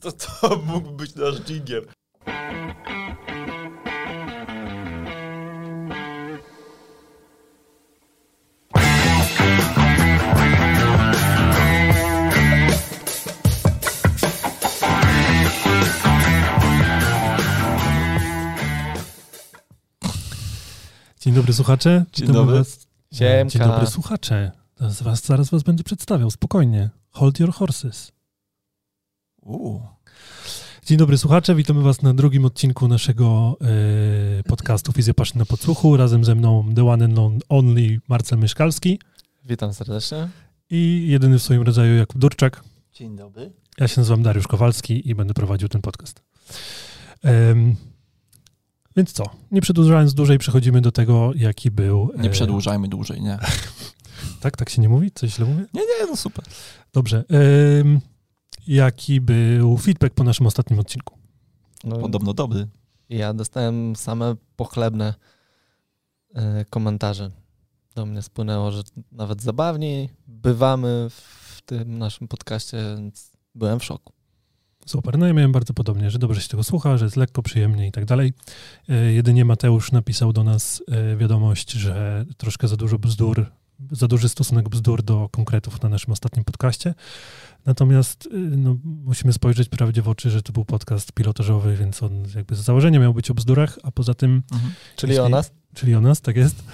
To to mógł być nasz dżingiel. Dzień dobry słuchacze. Dzień dobry. Dzień dobry słuchacze. Zaraz was, zaraz was będę przedstawiał, spokojnie. Hold your horses. Uuu. Dzień dobry słuchacze, witamy was na drugim odcinku naszego e, podcastu Fizja Passion na podsłuchu. Razem ze mną the one and on- only Marcel Mieszkalski Witam serdecznie. i jedyny w swoim rodzaju Jakub Durczak. Dzień dobry. Ja się nazywam Dariusz Kowalski i będę prowadził ten podcast. Więc co, nie przedłużając dłużej, przechodzimy do tego, jaki był... Nie e, przedłużajmy dłużej, nie. Tak, tak się nie mówi? Coś źle mówię? Nie, nie, no super. Dobrze. Em, jaki był feedback po naszym ostatnim odcinku? No, Podobno dobry. ja dostałem same pochlebne e, komentarze. Do mnie spłynęło, że nawet zabawniej bywamy w tym naszym podcaście, więc byłem w szoku. Super. No ja miałem bardzo podobnie, że dobrze się tego słucha, że jest lekko, przyjemnie i tak dalej. E, jedynie Mateusz napisał do nas e, wiadomość, że troszkę za dużo bzdur, za duży stosunek bzdur do konkretów na naszym ostatnim podcaście. Natomiast e, no, musimy spojrzeć prawdzie w oczy, że to był podcast pilotażowy, więc on jakby z założenia miał być o bzdurach, a poza tym Mhm. Czyli Jeśli- o nas? Czyli o nas, tak jest.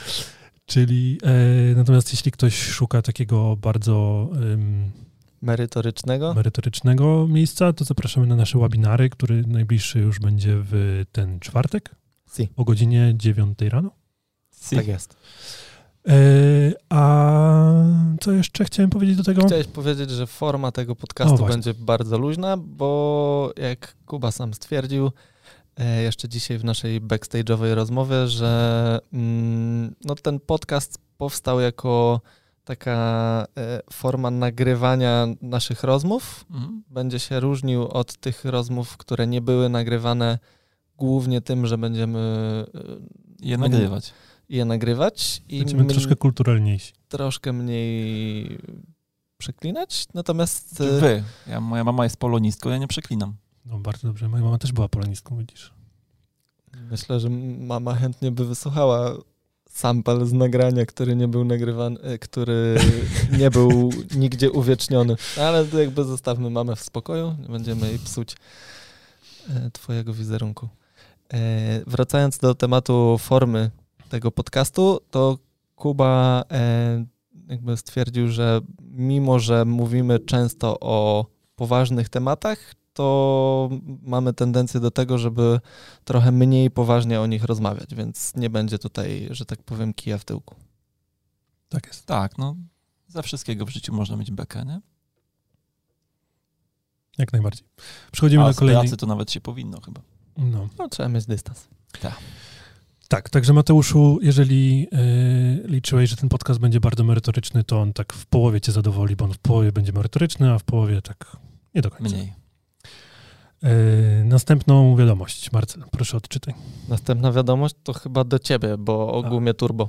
Czyli e, natomiast jeśli ktoś szuka takiego bardzo em, Merytorycznego? merytorycznego miejsca, to zapraszamy na nasze webinary, który najbliższy już będzie w ten czwartek Si. o godzinie 9 rano. Tak jest. E, a co jeszcze chciałem powiedzieć do tego? Chciałeś powiedzieć, że forma tego O, podcastu właśnie. będzie bardzo luźna, bo jak Kuba sam stwierdził e, jeszcze dzisiaj w naszej backstage'owej rozmowie, że mm, no, ten podcast powstał jako taka e, forma nagrywania naszych rozmów. Mhm. Będzie się różnił od tych rozmów, które nie były nagrywane głównie tym, że będziemy Je nagrywać. Je nagrywać i Będziemy my- troszkę kulturalniejsi. troszkę mniej przeklinać, natomiast e, Wy. Ja, moja mama jest polonistką, ja nie przeklinam. No bardzo dobrze. Moja mama też była polonistką, widzisz. myślę, że mama chętnie by wysłuchała sample z nagrania, który nie był nagrywany, e, który nie był nigdzie uwieczniony. Ale to jakby zostawmy mamę w spokoju, nie będziemy jej psuć e, twojego wizerunku. Wracając do tematu formy tego podcastu, to Kuba e, jakby stwierdził, że mimo, że mówimy często o poważnych tematach, to mamy tendencję do tego, żeby trochę mniej poważnie o nich rozmawiać, więc nie będzie tutaj, że tak powiem, kija w tyłku. Tak jest. Tak, no. Za wszystkiego w życiu można mieć bekę, nie? Jak najbardziej. Przechodzimy A do kolejnej. pracy to nawet się powinno chyba. No. No, trzeba mieć dystans. Tak, także Mateuszu, jeżeli y, liczyłeś, że ten podcast będzie bardzo merytoryczny, to on tak w połowie cię zadowoli, bo on w połowie będzie merytoryczny, a w połowie tak nie do końca. Mniej. Y, następną wiadomość, Marcel, proszę odczytaj. Następna wiadomość to chyba do ciebie, bo o A. gumie turbo.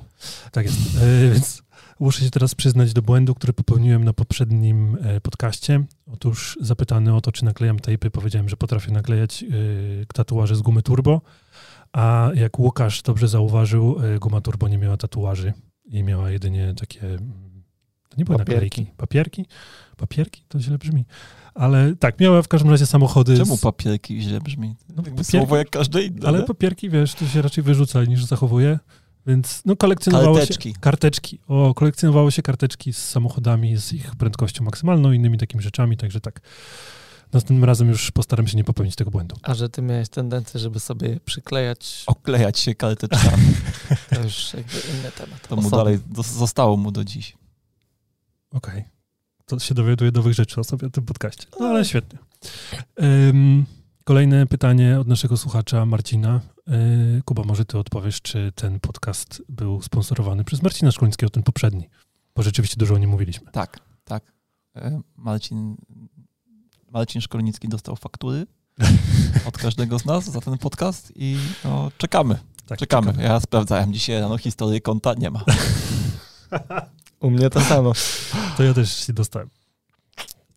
Tak jest, y, więc muszę się teraz przyznać do błędu, który popełniłem na poprzednim podcaście. Otóż zapytany o to, czy naklejam tejpy, powiedziałem, że potrafię naklejać tatuaże z gumy turbo, a jak Łukasz dobrze zauważył, y, guma turbo nie miała tatuaży i miała jedynie takie. mm, To nie były Papierki. naklejki. Papierki? Papierki? To źle brzmi. Ale tak, miała w każdym razie samochody. Czemu z- papierki źle brzmi? No, papierki- słowo jak każde inne. Ale papierki, wiesz, to się raczej wyrzuca niż zachowuje. Więc no kolekcjonowało Karteczki. się... Karteczki. O, kolekcjonowało się karteczki z samochodami, z ich prędkością maksymalną innymi takimi rzeczami, także tak. Następnym razem już postaram się nie popełnić tego błędu. A że ty miałeś tendencję, żeby sobie przyklejać, Oklejać się karteczkami. to już jakby inny temat. To mu dalej, do, zostało mu do dziś. Okej. To się dowiaduję nowych rzeczy o sobie o tym podcaście. No ale świetnie. Ym, kolejne pytanie od naszego słuchacza Marcina. Yy, Kuba, może ty odpowiesz, czy ten podcast był sponsorowany przez Marcina Szkolińskiego, ten poprzedni? Bo rzeczywiście dużo o nim mówiliśmy. Tak, tak. E, Marcin, Marcin Szkolnicki dostał faktury od każdego z nas za ten podcast i no, czekamy. Tak, Czekamy. Ja sprawdzałem dzisiaj rano historię konta, nie ma. U mnie to samo. To ja też się dostałem.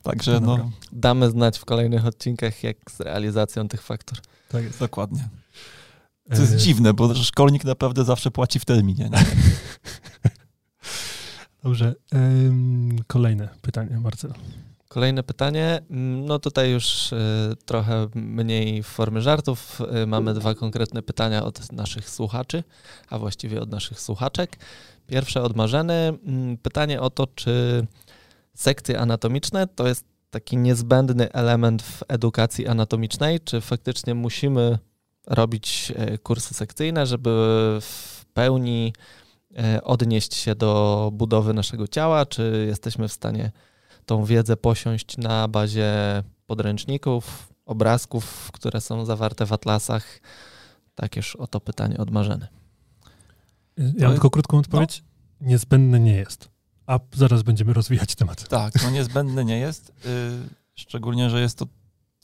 Także no, Damy znać w kolejnych odcinkach, jak z realizacją tych faktur. Tak jest. dokładnie. To jest E, dziwne, bo szkolnik naprawdę zawsze płaci w terminie. Nie? Dobrze. Ym, kolejne pytanie, Marcel. Kolejne pytanie. No tutaj już y, trochę mniej w formie żartów. Y, mamy dwa konkretne pytania od naszych słuchaczy, a właściwie od naszych słuchaczek. Pierwsze od Marzeny. Mm, Pytanie o to, czy sekcje anatomiczne to jest taki niezbędny element w edukacji anatomicznej, czy faktycznie musimy robić y, kursy sekcyjne, żeby w pełni odnieść się do budowy naszego ciała, czy jesteśmy w stanie tą wiedzę posiąść na bazie podręczników, obrazków, które są zawarte w atlasach. Takież oto pytanie od Marzeny. Ja mam tylko krótką odpowiedź. Niezbędne nie jest. A zaraz będziemy rozwijać temat. Tak, no niezbędne nie jest. y, Szczególnie, że jest to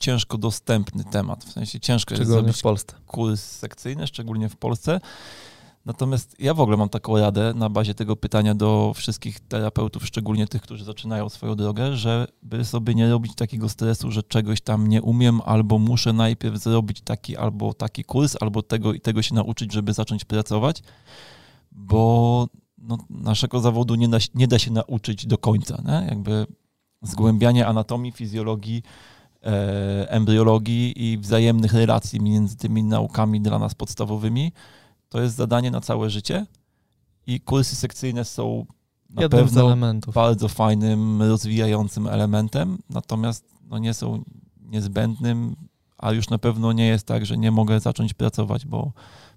ciężko dostępny temat. W sensie ciężko jest zrobić w Polsce. kurs sekcyjny, szczególnie w Polsce. Natomiast ja w ogóle mam taką radę na bazie tego pytania do wszystkich terapeutów, szczególnie tych, którzy zaczynają swoją drogę, żeby sobie nie robić takiego stresu, że czegoś tam nie umiem, albo muszę najpierw zrobić taki albo taki kurs, albo tego i tego się nauczyć, żeby zacząć pracować, bo no, naszego zawodu nie da, nie da się nauczyć do końca. Nie? Jakby zgłębianie anatomii, fizjologii, e, i wzajemnych relacji między tymi naukami dla nas podstawowymi, to jest zadanie na całe życie i kursy sekcyjne są na pewno elementów. bardzo fajnym, rozwijającym elementem, natomiast no, nie są niezbędnym, a już na pewno nie jest tak, że nie mogę zacząć pracować, bo,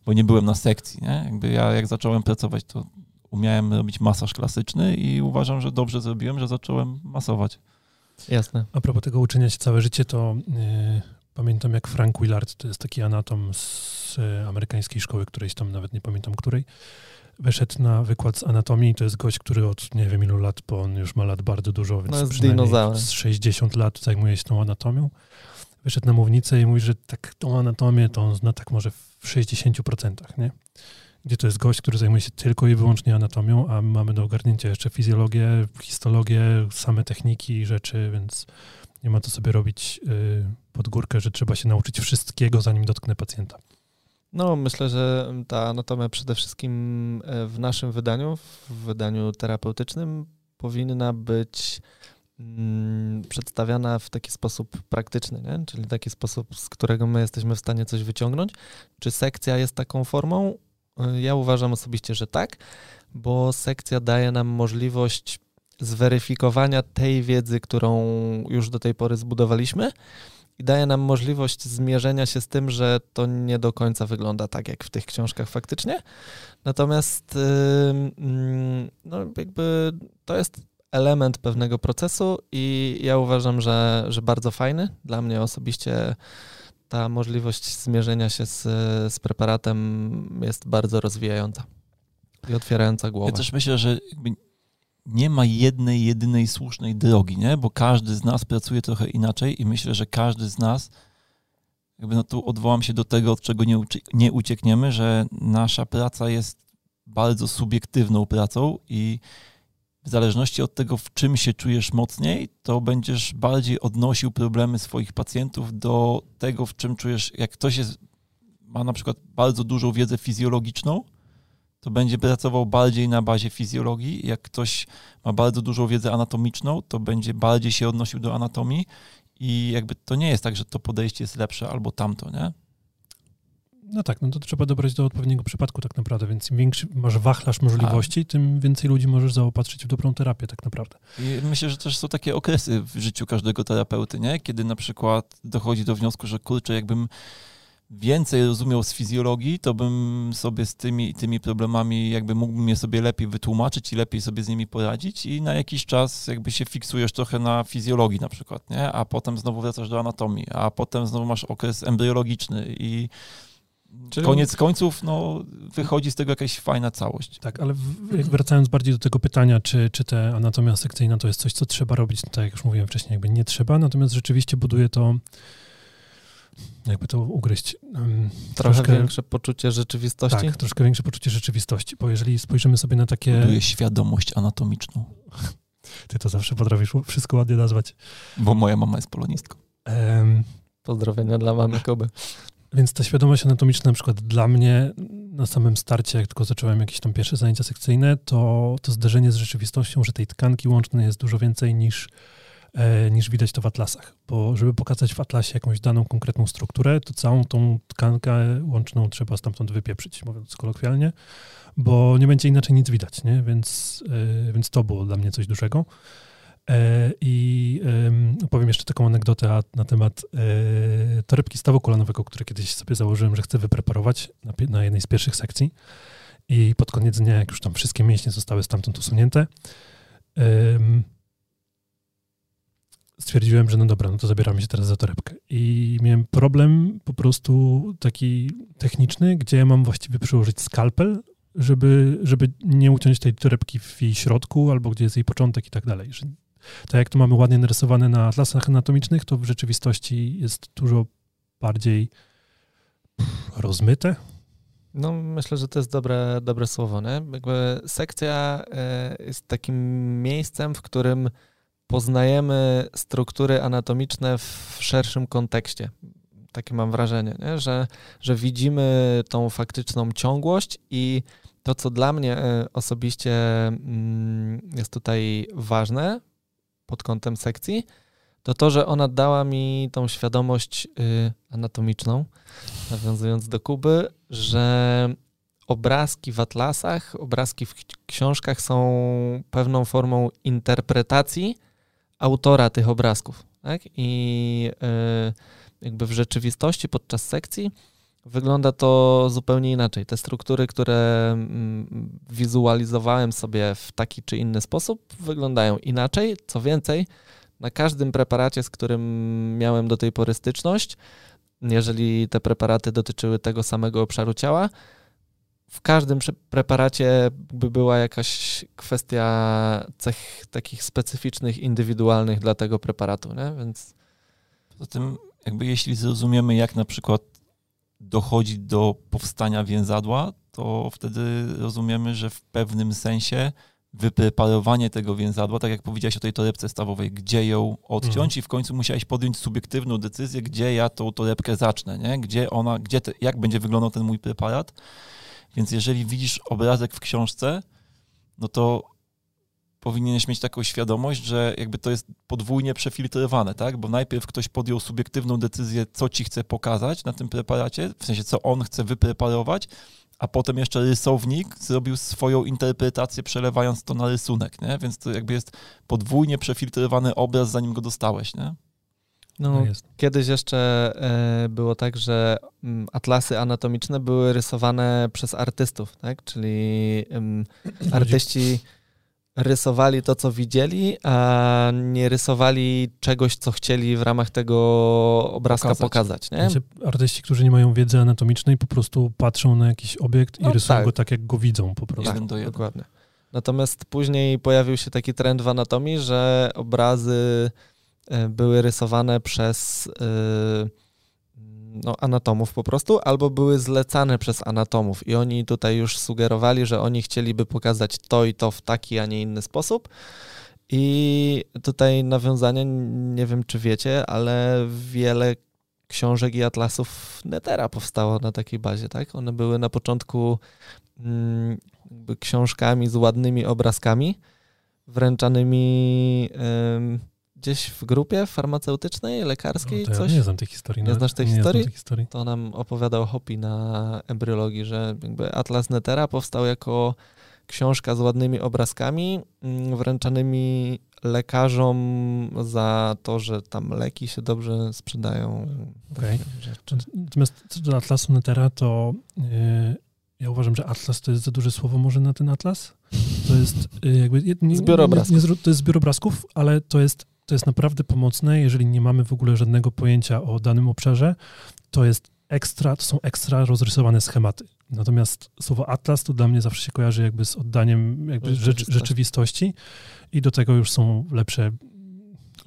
bo nie byłem na sekcji. Nie? Jakby ja jak zacząłem pracować, to umiałem robić masaż klasyczny i uważam, że dobrze zrobiłem, że zacząłem masować. Jasne. A propos tego uczenia się całe życie, to yy, pamiętam jak Frank Willard, to jest taki anatom z y, amerykańskiej szkoły, którejś tam, nawet nie pamiętam której, wyszedł na wykład z anatomii. To jest gość, który od nie wiem ilu lat, bo on już ma lat bardzo dużo, więc No, przynajmniej dinozaurem. z 60 lat zajmuje się tą anatomią. Wyszedł na mównicę i mówi, że tak tą anatomię to on zna tak może w 60%, nie? Gdzie to jest gość, który zajmuje się tylko i wyłącznie anatomią, a mamy do ogarnięcia jeszcze fizjologię, histologię, same techniki i rzeczy, więc nie ma co sobie robić y, pod górkę, że trzeba się nauczyć wszystkiego, zanim dotknę pacjenta. No, myślę, że ta anatomia przede wszystkim e, w naszym wydaniu, w wydaniu terapeutycznym, powinna być mm, przedstawiana w taki sposób praktyczny, nie? czyli taki sposób, z którego my jesteśmy w stanie coś wyciągnąć. Czy sekcja jest taką formą? E, Ja uważam osobiście, że tak, bo sekcja daje nam możliwość zweryfikowania tej wiedzy, którą już do tej pory zbudowaliśmy i daje nam możliwość zmierzenia się z tym, że to nie do końca wygląda tak, jak w tych książkach faktycznie. Natomiast no, jakby to jest element pewnego procesu i ja uważam, że, że bardzo fajny. Dla mnie osobiście ta możliwość zmierzenia się z, z preparatem jest bardzo rozwijająca i otwierająca głowę. Ja też myślę, że nie ma jednej, jedynej słusznej drogi, nie? bo każdy z nas pracuje trochę inaczej i myślę, że każdy z nas, jakby no tu odwołam się do tego, od czego nie, nie uciekniemy, że nasza praca jest bardzo subiektywną pracą i w zależności od tego, w czym się czujesz mocniej, to będziesz bardziej odnosił problemy swoich pacjentów do tego, w czym czujesz, jak ktoś jest, ma na przykład bardzo dużą wiedzę fizjologiczną, to będzie pracował bardziej na bazie fizjologii. Jak ktoś ma bardzo dużą wiedzę anatomiczną, to będzie bardziej się odnosił do anatomii i jakby to nie jest tak, że to podejście jest lepsze albo tamto, nie? No tak, no to trzeba dobrać do odpowiedniego przypadku tak naprawdę, więc im większy masz wachlarz możliwości, tym więcej ludzi możesz zaopatrzyć w dobrą terapię tak naprawdę. I myślę, że też są takie okresy w życiu każdego terapeuty, nie? Kiedy na przykład dochodzi do wniosku, że kurczę, jakbym więcej rozumiał z fizjologii, to bym sobie z tymi tymi problemami jakby mógłbym je sobie lepiej wytłumaczyć i lepiej sobie z nimi poradzić i na jakiś czas jakby się fiksujesz trochę na fizjologii na przykład, nie? A potem znowu wracasz do anatomii, a potem znowu masz okres embriologiczny i Czyli- koniec końców no, wychodzi z tego jakaś fajna całość. Tak, ale wracając bardziej do tego pytania, czy, czy ta anatomia sekcyjna to jest coś, co trzeba robić, to tak jak już mówiłem wcześniej, jakby nie trzeba, natomiast rzeczywiście buduje to jakby to ugryźć. Um, Trochę troszkę, większe poczucie rzeczywistości? Tak, troszkę większe poczucie rzeczywistości, bo jeżeli spojrzymy sobie na takie... Buduje świadomość anatomiczną. Ty to zawsze potrafisz wszystko ładnie nazwać. Bo moja mama jest polonistką. Um, Pozdrowienia dla mamy Koby. Więc ta świadomość anatomiczna na przykład dla mnie na samym starcie, jak tylko zacząłem jakieś tam pierwsze zajęcia sekcyjne, to, to zderzenie z rzeczywistością, że tej tkanki łącznej jest dużo więcej niż, niż widać to w atlasach. Bo żeby pokazać w atlasie jakąś daną konkretną strukturę, to całą tą tkankę łączną trzeba stamtąd wypieprzyć, mówiąc kolokwialnie, bo nie będzie inaczej nic widać, nie? Więc, e, więc to było dla mnie coś dużego. E, I opowiem jeszcze taką anegdotę na temat e, torebki stawu kolanowego, które kiedyś sobie założyłem, że chcę wypreparować na jednej z pierwszych sekcji. I pod koniec dnia, jak już tam wszystkie mięśnie zostały stamtąd usunięte, stwierdziłem, że no dobra, no to zabieramy się teraz za torebkę. I miałem problem po prostu taki techniczny, gdzie ja mam właściwie przyłożyć skalpel, żeby, żeby nie uciąć tej torebki w jej środku, albo gdzie jest jej początek i tak dalej. Że tak jak to mamy ładnie narysowane na atlasach anatomicznych, to w rzeczywistości jest dużo bardziej rozmyte. No, myślę, że to jest dobre, dobre słowo. Nie? Jakby sekcja e, jest takim miejscem, w którym poznajemy struktury anatomiczne w szerszym kontekście. Takie mam wrażenie, nie? Że, że widzimy tą faktyczną ciągłość i to, co dla mnie e, osobiście mm, jest tutaj ważne, pod kątem sekcji, to to, że ona dała mi tą świadomość y, anatomiczną, nawiązując do Kuby, że obrazki w atlasach, obrazki w książkach są pewną formą interpretacji autora tych obrazków. Tak? I y, jakby w rzeczywistości podczas sekcji wygląda to zupełnie inaczej. Te struktury, które mm, wizualizowałem sobie w taki czy inny sposób, wyglądają inaczej. Co więcej, na każdym preparacie, z którym miałem do tej pory styczność, jeżeli te preparaty dotyczyły tego samego obszaru ciała, w każdym preparacie by była jakaś kwestia cech takich specyficznych, indywidualnych dla tego preparatu, nie? więc... Poza tym, jakby jeśli zrozumiemy, jak na przykład dochodzi do powstania więzadła, to wtedy rozumiemy, że w pewnym sensie wypreparowanie tego więzadła, tak jak powiedziałeś o tej torebce stawowej, gdzie ją odciąć mhm. i w końcu musiałeś podjąć subiektywną decyzję, gdzie ja tą torebkę zacznę, nie? Gdzie ona, gdzie te, jak będzie wyglądał ten mój preparat. Więc jeżeli widzisz obrazek w książce, no to powinieneś mieć taką świadomość, że jakby to jest podwójnie przefiltrowane, tak? Bo najpierw ktoś podjął subiektywną decyzję, co ci chce pokazać na tym preparacie, w sensie co on chce wypreparować, a potem jeszcze rysownik zrobił swoją interpretację, przelewając to na rysunek, nie? Więc to jakby jest podwójnie przefiltrowany obraz, zanim go dostałeś, nie? No, no kiedyś jeszcze e, było tak, że mm, atlasy anatomiczne były rysowane przez artystów, tak? Czyli artyści rysowali to, co widzieli, a nie rysowali czegoś, co chcieli w ramach tego obrazka pokazać. pokazać nie? Artyści, którzy nie mają wiedzy anatomicznej, po prostu patrzą na jakiś obiekt i no, rysują tak. go tak, jak go widzą po prostu. Tak, dokładnie. Natomiast później pojawił się taki trend w anatomii, że obrazy były rysowane przez... Yy, no, anatomów po prostu, albo były zlecane przez anatomów i oni tutaj już sugerowali, że oni chcieliby pokazać to i to w taki, a nie inny sposób. I tutaj nawiązanie, nie wiem czy wiecie, ale wiele książek i atlasów Netera powstało na takiej bazie, tak? One były na początku mm, książkami z ładnymi obrazkami, wręczanymi gdzieś w grupie farmaceutycznej, lekarskiej, no, coś? Ja nie znam tej historii. Nie znasz tej nie historii? tej historii? To nam opowiadał Hopi na embryologii, że jakby Atlas Netera powstał jako książka z ładnymi obrazkami, mm, wręczanymi lekarzom za to, że tam leki się dobrze sprzedają. Okay. Natomiast co do Atlasu Netera, to yy, ja uważam, że Atlas to jest za duże słowo może na ten Atlas. To jest yy, jakby... Nie. Nie, nie, to jest zbiór obrazków, ale to jest to jest naprawdę pomocne, jeżeli nie mamy w ogóle żadnego pojęcia o danym obszarze, to jest ekstra, to są ekstra rozrysowane schematy. Natomiast słowo atlas to dla mnie zawsze się kojarzy jakby z oddaniem jakby rzeczywistości i do tego już są lepsze,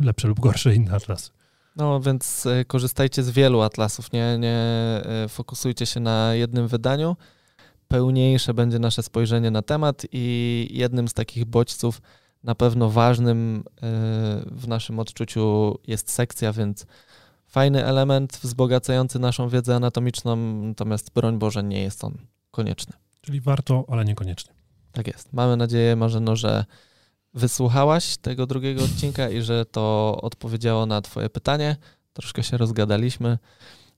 lepsze lub gorsze inne atlasy. No więc e, korzystajcie z wielu atlasów, nie, nie e, fokusujcie się na jednym wydaniu. Pełniejsze będzie nasze spojrzenie na temat i jednym z takich bodźców na pewno ważnym e, w naszym odczuciu jest sekcja, więc fajny element wzbogacający naszą wiedzę anatomiczną, natomiast broń Boże nie jest on konieczny. Czyli warto, ale niekoniecznie. Tak jest. Mamy nadzieję, Marzeno, że wysłuchałaś tego drugiego odcinka i że to odpowiedziało na Twoje pytanie. Troszkę się rozgadaliśmy.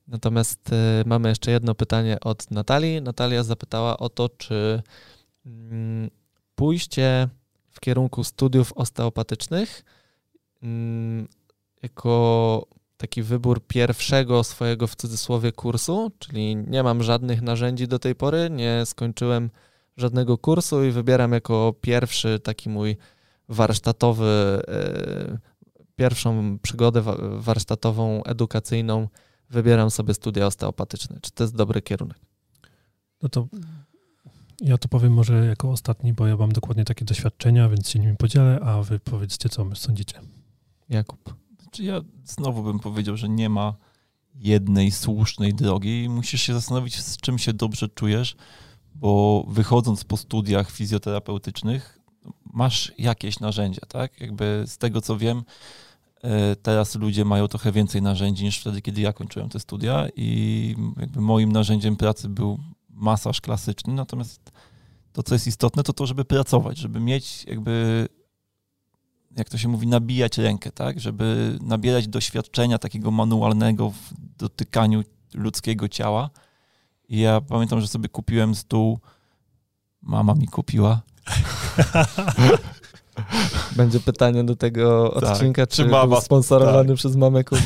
Natomiast y, mamy jeszcze jedno pytanie od Natalii. Natalia zapytała o to, czy mm, pójście w kierunku studiów osteopatycznych mm, jako taki wybór pierwszego swojego w cudzysłowie kursu, czyli nie mam żadnych narzędzi do tej pory, nie skończyłem żadnego kursu i wybieram jako pierwszy taki mój warsztatowy, e, pierwszą przygodę warsztatową, edukacyjną, wybieram sobie studia osteopatyczne. Czy to jest dobry kierunek? No to ja to powiem może jako ostatni, bo ja mam dokładnie takie doświadczenia, więc się nimi podzielę, a wy powiedzcie, co sądzicie. Jakub. Znaczy ja znowu bym powiedział, że nie ma jednej słusznej drogi i musisz się zastanowić, z czym się dobrze czujesz, bo wychodząc po studiach fizjoterapeutycznych, masz jakieś narzędzia, tak? Jakby z tego co wiem, e, teraz ludzie mają trochę więcej narzędzi niż wtedy, kiedy ja kończyłem te studia i jakby moim narzędziem pracy był masaż klasyczny, natomiast to, co jest istotne, to to, żeby pracować, żeby mieć jakby, jak to się mówi, nabijać rękę, tak? Żeby nabierać doświadczenia takiego manualnego w dotykaniu ludzkiego ciała. I ja pamiętam, że sobie kupiłem stół, mama mi kupiła, Będzie pytanie do tego tak. odcinka, czy, czy mama, sponsorowany tak. przez mamę Kup.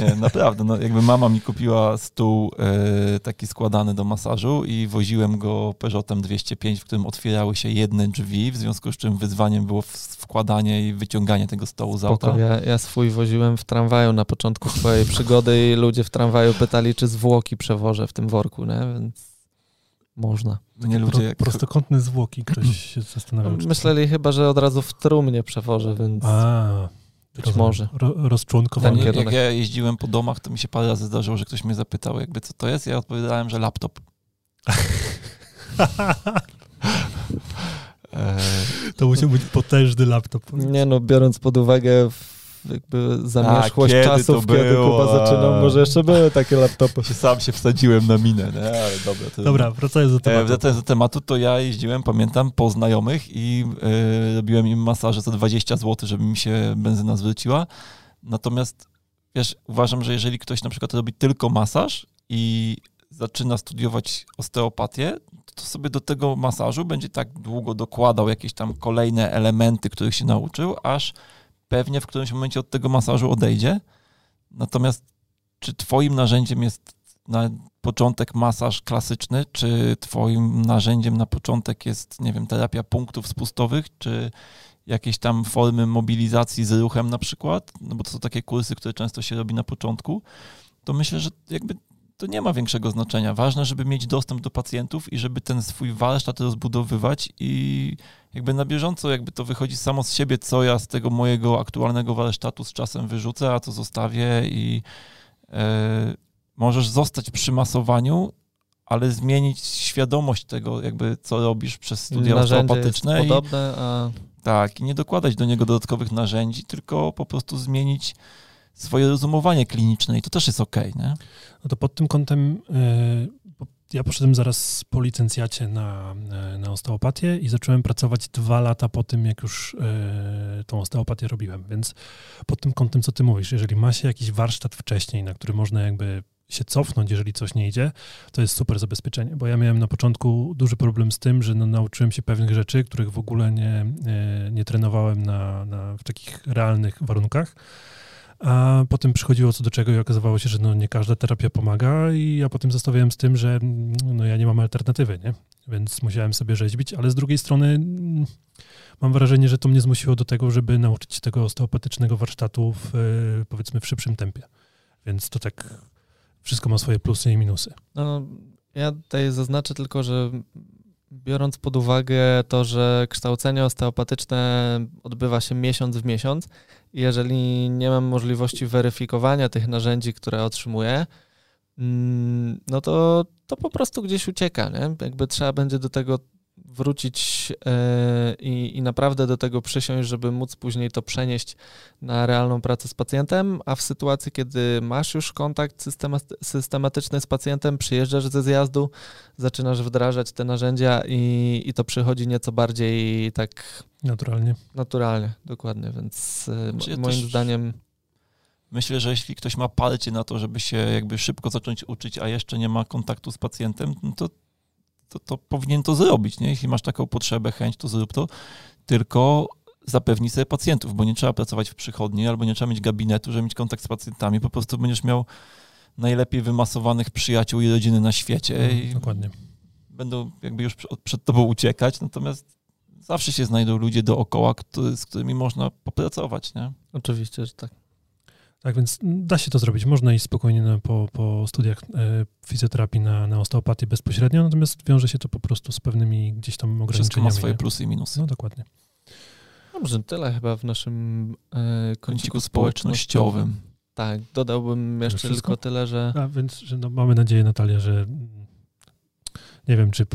Nie, naprawdę, no, jakby mama mi kupiła stół e, taki składany do masażu i woziłem go Peugeotem 205, w którym otwierały się jedne drzwi, w związku z czym wyzwaniem było wkładanie i wyciąganie tego stołu z auta. Ja, ja swój woziłem w tramwaju na początku swojej przygody i ludzie w tramwaju pytali, czy zwłoki przewożę w tym worku, nie? więc można. Nie ludzie jak... Prostokątne zwłoki, ktoś się zastanawiał. No, myśleli chyba, że od razu w trumnie przewożę, więc A, być rozumiem. może. Ro, rozczłonkowanie. Jak, jak ja jeździłem po domach, to mi się parę razy zdarzyło, że ktoś mnie zapytał, jakby co to jest. Ja odpowiadałem, że laptop. to musiał być potężny laptop. Nie no, biorąc pod uwagę jakby zamierzchłość A, czasów, kiedy, kiedy Kuba zaczynał, może jeszcze były takie laptopy. Sam się wsadziłem na minę, nie? ale dobra. To... Dobra, wracając do tematu. E, wracając do tematu, to ja jeździłem, pamiętam, po znajomych i y, robiłem im masaże za 20 zł, żeby mi się benzyna zwróciła. Natomiast, wiesz, uważam, że jeżeli ktoś na przykład robi tylko masaż i zaczyna studiować osteopatię, to sobie do tego masażu będzie tak długo dokładał jakieś tam kolejne elementy, których się nauczył, aż pewnie w którymś momencie od tego masażu odejdzie. Natomiast czy twoim narzędziem jest na początek masaż klasyczny, czy twoim narzędziem na początek jest, nie wiem, terapia punktów spustowych, czy jakieś tam formy mobilizacji z ruchem na przykład, no bo to są takie kursy, które często się robi na początku, to myślę, że jakby to nie ma większego znaczenia. Ważne, żeby mieć dostęp do pacjentów i żeby ten swój warsztat rozbudowywać i jakby na bieżąco jakby to wychodzi samo z siebie, co ja z tego mojego aktualnego warsztatu z czasem wyrzucę, a co zostawię i e, możesz zostać przy masowaniu, ale zmienić świadomość tego, jakby co robisz przez studia osteopatyczne. Podobne, a... Tak, i nie dokładać do niego dodatkowych narzędzi, tylko po prostu zmienić swoje rozumowanie kliniczne i to też jest ok, nie? No to pod tym kątem e, ja poszedłem zaraz po licencjacie na, e, na osteopatię i zacząłem pracować dwa lata po tym, jak już e, tą osteopatię robiłem. Więc pod tym kątem, co ty mówisz, jeżeli ma się jakiś warsztat wcześniej, na który można jakby się cofnąć, jeżeli coś nie idzie, to jest super zabezpieczenie, bo ja miałem na początku duży problem z tym, że no, nauczyłem się pewnych rzeczy, których w ogóle nie, nie, nie trenowałem na, na, w takich realnych warunkach a potem przychodziło co do czego i okazywało się, że no nie każda terapia pomaga i ja potem zostawiałem z tym, że no ja nie mam alternatywy, nie? Więc musiałem sobie rzeźbić, ale z drugiej strony mm, mam wrażenie, że to mnie zmusiło do tego, żeby nauczyć się tego osteopatycznego warsztatu w, e, powiedzmy w szybszym tempie. Więc to tak wszystko ma swoje plusy i minusy. No, ja tutaj zaznaczę tylko, że biorąc pod uwagę to, że kształcenie osteopatyczne odbywa się miesiąc w miesiąc, jeżeli nie mam możliwości weryfikowania tych narzędzi, które otrzymuję, mm, no to, to po prostu gdzieś ucieka. Nie? Jakby trzeba będzie do tego wrócić e, i, i naprawdę do tego przysiąść, żeby móc później to przenieść na realną pracę z pacjentem, a w sytuacji, kiedy masz już kontakt systematyczny z pacjentem, przyjeżdżasz ze zjazdu, zaczynasz wdrażać te narzędzia i, i to przychodzi nieco bardziej tak... Naturalnie. Naturalnie, dokładnie, więc e, znaczy, moim zdaniem... Myślę, że jeśli ktoś ma palcie na to, żeby się jakby szybko zacząć uczyć, a jeszcze nie ma kontaktu z pacjentem, no to to, to powinien to zrobić, nie? Jeśli masz taką potrzebę, chęć, to zrób to, tylko zapewni sobie pacjentów, bo nie trzeba pracować w przychodni albo nie trzeba mieć gabinetu, żeby mieć kontakt z pacjentami, po prostu będziesz miał najlepiej wymasowanych przyjaciół i rodziny na świecie mm, i Dokładnie. będą jakby już przed tobą uciekać, natomiast zawsze się znajdą ludzie dookoła, który, z którymi można popracować, nie? Oczywiście, że tak. Tak więc da się to zrobić. Można iść spokojnie po, po studiach e, fizjoterapii na, na osteopatię bezpośrednio, natomiast wiąże się to po prostu z pewnymi gdzieś tam ograniczeniami. Wszystko ma swoje plusy i minusy. No dokładnie. Dobrze, tyle chyba w naszym e, kąciku społecznościowym. Tak, dodałbym jeszcze tylko tyle, że... A więc że no, mamy nadzieję, Natalia, że nie wiem, czy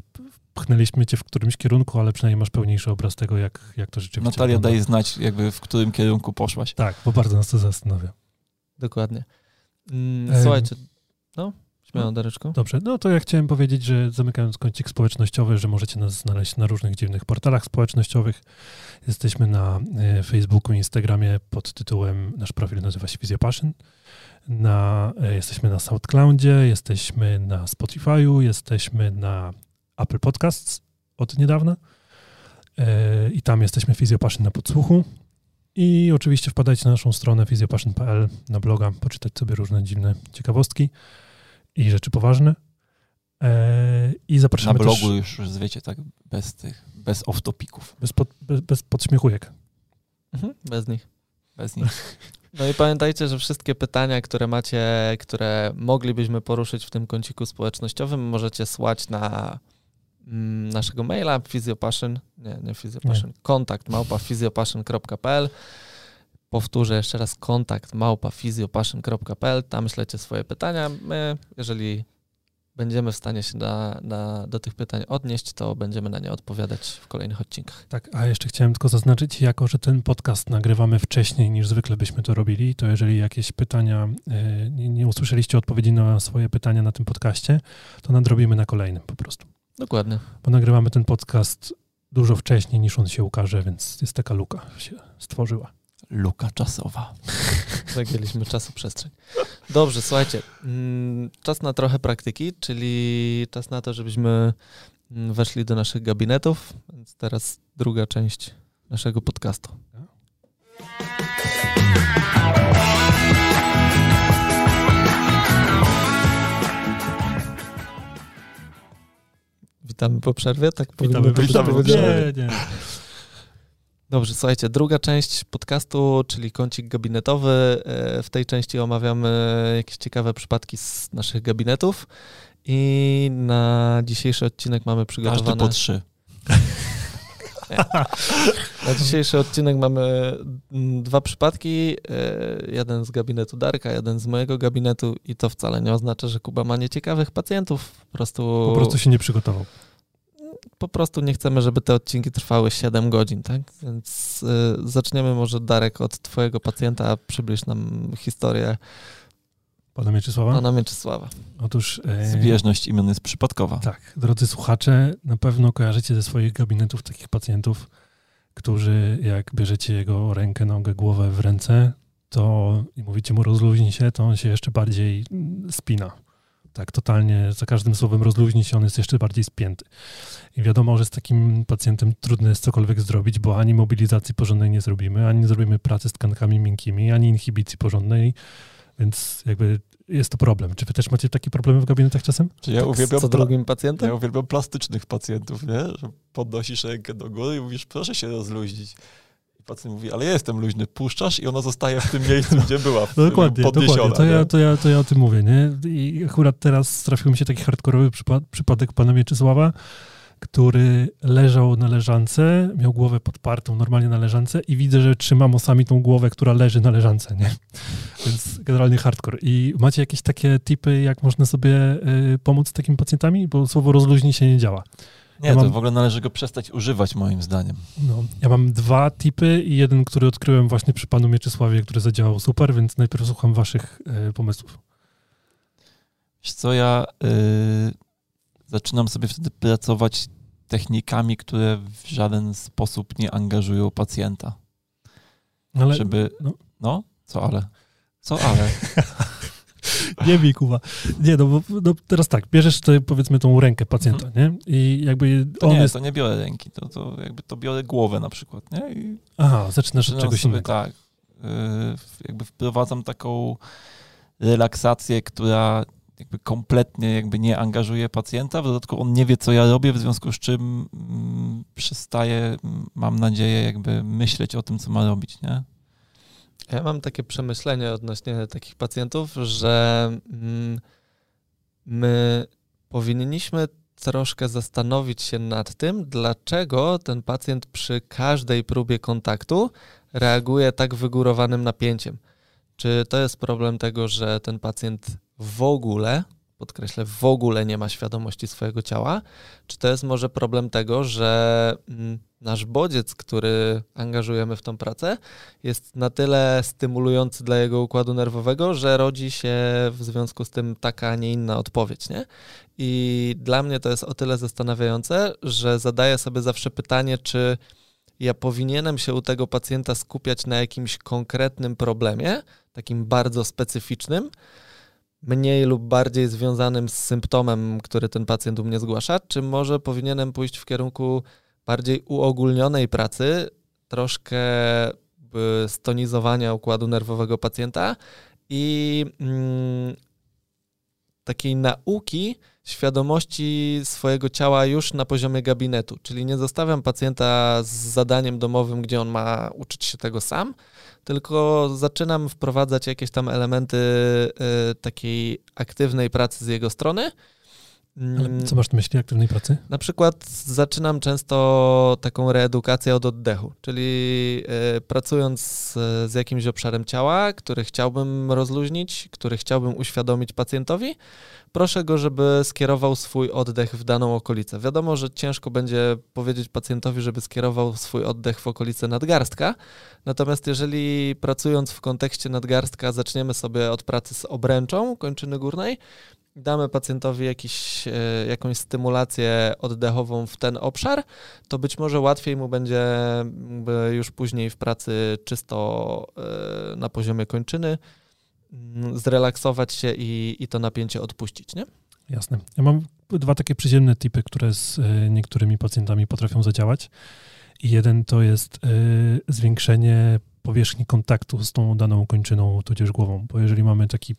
pchnęliśmy cię w którymś kierunku, ale przynajmniej masz pełniejszy obraz tego, jak, jak to rzeczywiście Natalia wygląda. daje znać, jakby w którym kierunku poszłaś. Tak, bo bardzo nas to zastanawia. Dokładnie. Mm, słuchajcie, no, śmiało, no, Dareczko. Dobrze, no to ja chciałem powiedzieć, że zamykając kącik społecznościowy, że możecie nas znaleźć na różnych dziwnych portalach społecznościowych. Jesteśmy na e, Facebooku i Instagramie pod tytułem, nasz profil nazywa się Passion. Na, e, jesteśmy na SoundCloudzie, jesteśmy na Spotify'u, jesteśmy na Apple Podcasts od niedawna e, i tam jesteśmy Passion na podsłuchu. I oczywiście wpadajcie na naszą stronę fizjopassion.pl, na bloga, poczytać sobie różne dziwne ciekawostki i rzeczy poważne. Eee, I zapraszamy Na blogu też, już, wiecie, tak, bez tych, bez off-topików. Bez, pod, bez, bez podśmiechujek. Mhm, bez nich. Bez nich. No i pamiętajcie, że wszystkie pytania, które macie, które moglibyśmy poruszyć w tym kąciku społecznościowym, możecie słać na naszego maila physiopassion, nie, nie physiopassion, nie. kontakt małpa physiopassion.pl Powtórzę jeszcze raz kontakt małpa physiopassion.pl tam ślecie swoje pytania. My, jeżeli będziemy w stanie się na, na, do tych pytań odnieść, to będziemy na nie odpowiadać w kolejnych odcinkach. Tak, a jeszcze chciałem tylko zaznaczyć, jako że ten podcast nagrywamy wcześniej niż zwykle byśmy to robili, to jeżeli jakieś pytania, e, nie, nie usłyszeliście odpowiedzi na swoje pytania na tym podcaście, to nadrobimy na kolejnym po prostu. Dokładnie. Bo nagrywamy ten podcast dużo wcześniej niż on się ukaże, więc jest taka luka się stworzyła. Luka czasowa. Zagięliśmy czasoprzestrzeń. Dobrze, słuchajcie. Mm, czas na trochę praktyki, czyli czas na to, żebyśmy mm, weszli do naszych gabinetów. Więc teraz druga część naszego podcastu. Witamy po przerwie, tak Witamy po przerwie. Nie, nie. Dobrze, słuchajcie, druga część podcastu, czyli kącik gabinetowy. E, w tej części omawiamy jakieś ciekawe przypadki z naszych gabinetów i na dzisiejszy odcinek mamy przygotowane... Każdy po trzy. Na dzisiejszy odcinek mamy dwa przypadki. E, jeden z gabinetu Darka, jeden z mojego gabinetu i to wcale nie oznacza, że Kuba ma nieciekawych pacjentów. Po prostu... Po prostu się nie przygotował. Po prostu nie chcemy, żeby te odcinki trwały 7 godzin, tak? Więc y, zaczniemy może, Darek, od twojego pacjenta. Przybliż nam historię Pana Mieczysława? Pana Mieczysława. Otóż... E, Zbieżność imion jest przypadkowa. Tak. Drodzy słuchacze, na pewno kojarzycie ze swoich gabinetów takich pacjentów, którzy jak bierzecie jego rękę, nogę, głowę w ręce, to i mówicie mu rozluźnij się, to on się jeszcze bardziej spina. Tak, totalnie za każdym słowem rozluźni się, on jest jeszcze bardziej spięty. I wiadomo, że z takim pacjentem trudno jest cokolwiek zrobić, bo ani mobilizacji porządnej nie zrobimy, ani nie zrobimy pracy z tkankami miękkimi, ani inhibicji porządnej więc jakby jest to problem. Czy wy też macie takie problemy w gabinetach czasem? Czy ja tak, uwielbiam co drugim pacjentem? Ja uwielbiam plastycznych pacjentów, nie? Że podnosisz rękę do góry i mówisz, proszę się rozluźnić. I pacjent mówi, ale ja jestem luźny, puszczasz i ona zostaje w tym miejscu, gdzie była. No, dokładnie, dokładnie. To ja, to, ja, to ja o tym mówię, nie? I akurat teraz trafił mi się taki hardkorowy przypad przypadek pana Mieczysława, który leżał na leżance, miał głowę podpartą normalnie na leżance i widzę, że trzymam osami tą głowę, która leży na leżance, nie? Więc generalnie hardcore. I macie jakieś takie typy, jak można sobie y, pomóc z takimi pacjentami? Bo słowo rozluźni się nie działa. Nie, ja to w ogóle należy go przestać używać moim zdaniem. No, ja mam dwa typy i jeden, który odkryłem właśnie przy panu Mieczysławie, który zadziałał super, więc najpierw słucham waszych y, pomysłów. Wiesz co, ja y, zaczynam sobie wtedy pracować technikami, które w żaden sposób nie angażują pacjenta. Ale, żeby... No. no, co ale? Co ale? nie bij, kuwa. Nie, no bo no, teraz tak, bierzesz tutaj powiedzmy tą rękę pacjenta, hmm. nie? I jakby to on nie, jest... to nie biorę ręki, to, to jakby to biorę głowę na przykład, nie? I Aha, zaczynasz od czegoś sobie, innego. Tak, yy, jakby wprowadzam taką relaksację, która jakby kompletnie jakby nie angażuje pacjenta, w dodatku on nie wie, co ja robię, w związku z czym mm, przestaje, mam nadzieję, jakby myśleć o tym, co ma robić, nie? Ja mam takie przemyślenie odnośnie takich pacjentów, że mm, my powinniśmy troszkę zastanowić się nad tym, dlaczego ten pacjent przy każdej próbie kontaktu reaguje tak wygórowanym napięciem. Czy to jest problem tego, że ten pacjent w ogóle, podkreślę, w ogóle nie ma świadomości swojego ciała? Czy to jest może problem tego, że mm, nasz bodziec, który angażujemy w tą pracę, jest na tyle stymulujący dla jego układu nerwowego, że rodzi się w związku z tym taka, a nie inna odpowiedź, nie? I dla mnie to jest o tyle zastanawiające, że zadaję sobie zawsze pytanie, czy ja powinienem się u tego pacjenta skupiać na jakimś konkretnym problemie, takim bardzo specyficznym, mniej lub bardziej związanym z symptomem, który ten pacjent u mnie zgłasza, czy może powinienem pójść w kierunku bardziej uogólnionej pracy, troszkę stonizowania układu nerwowego pacjenta i mm, takiej nauki świadomości swojego ciała już na poziomie gabinetu, czyli nie zostawiam pacjenta z zadaniem domowym, gdzie on ma uczyć się tego sam, tylko zaczynam wprowadzać jakieś tam elementy y, takiej aktywnej pracy z jego strony. Ale mm. co masz na myśli aktywnej pracy? Na przykład zaczynam często taką reedukację od oddechu, czyli y, pracując z, jakimś obszarem ciała, który chciałbym rozluźnić, który chciałbym uświadomić pacjentowi, proszę go, żeby skierował swój oddech w daną okolicę. Wiadomo, że ciężko będzie powiedzieć pacjentowi, żeby skierował swój oddech w okolice nadgarstka, natomiast jeżeli pracując w kontekście nadgarstka zaczniemy sobie od pracy z obręczą kończyny górnej, damy pacjentowi jakiś, e, jakąś stymulację oddechową w ten obszar, to być może łatwiej mu będzie już później w pracy czysto e, na poziomie kończyny mm, zrelaksować się i, i to napięcie odpuścić, nie? Jasne. Ja mam dwa takie przyziemne typy, które z e, niektórymi pacjentami potrafią zadziałać. I jeden to jest zwiększenie powierzchni kontaktu z tą daną kończyną tudzież głową, bo jeżeli mamy taki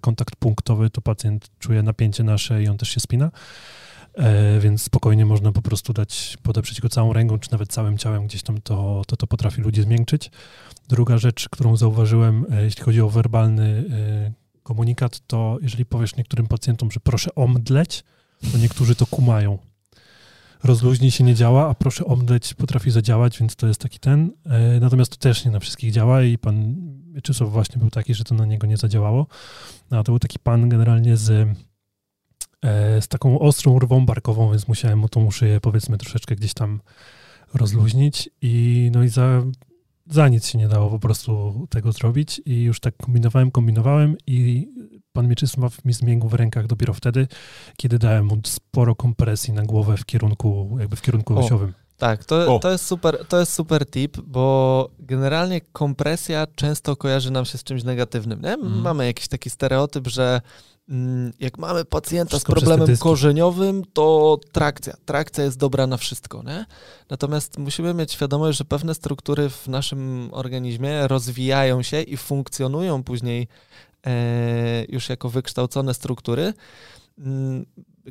kontakt punktowy, to pacjent czuje napięcie nasze i on też się spina. E, więc spokojnie można po prostu dać, podeprzeć go całą ręką, czy nawet całym ciałem gdzieś tam to, to, to potrafi ludzi zmiękczyć. Druga rzecz, którą zauważyłem, e, jeśli chodzi o werbalny komunikat, to jeżeli powiesz niektórym pacjentom, że proszę omdleć, to niektórzy to kumają rozluźnij się nie działa, a proszę omdleć potrafi zadziałać, więc to jest taki ten. E, natomiast to też nie na wszystkich działa i pan Mieczysław właśnie był taki, że to na niego nie zadziałało. No, to był taki pan generalnie z, e, z taką ostrą rwą barkową, więc musiałem mu tą szyję powiedzmy troszeczkę gdzieś tam rozluźnić i no i za, za nic się nie dało po prostu tego zrobić i już tak kombinowałem, kombinowałem i pan Mieczysław mi zmiękł w rękach dopiero wtedy, kiedy dałem mu sporo kompresji na głowę w kierunku, jakby w kierunku o, osiowym. Tak, to, to, jest super, to jest super tip, bo generalnie kompresja często kojarzy nam się z czymś negatywnym. Nie? Mm. Mamy jakiś taki stereotyp, że mm, jak mamy pacjenta wszystko z problemem korzeniowym, to trakcja. Trakcja jest dobra na wszystko. Nie? Natomiast musimy mieć świadomość, że pewne struktury w naszym organizmie rozwijają się i funkcjonują później E, już jako wykształcone struktury mm,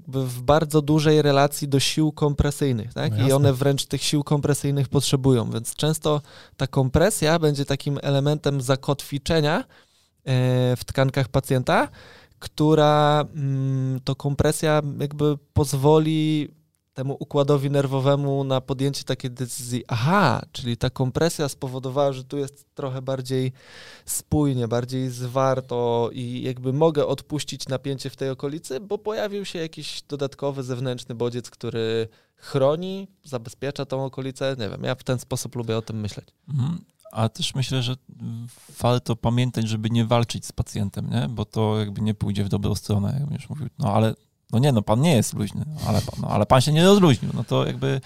w bardzo dużej relacji do sił kompresyjnych, tak? No I one wręcz tych sił kompresyjnych potrzebują, więc często ta kompresja będzie takim elementem zakotwiczenia e, w tkankach pacjenta, która mm, to kompresja jakby pozwoli temu układowi nerwowemu na podjęcie takiej decyzji, aha, czyli ta kompresja spowodowała, że tu jest trochę bardziej spójnie, bardziej zwarto i jakby mogę odpuścić napięcie w tej okolicy, bo pojawił się jakiś dodatkowy zewnętrzny bodziec, który chroni, zabezpiecza tą okolicę. Nie wiem, ja w ten sposób lubię o tym myśleć. Mhm. A też myślę, że warto pamiętać, żeby nie walczyć z pacjentem, nie? bo to jakby nie pójdzie w dobrą stronę. Jak będziesz mówił, no ale no nie, no pan nie jest luźny, ale, pan, no, ale pan się nie rozluźnił, no to jakby...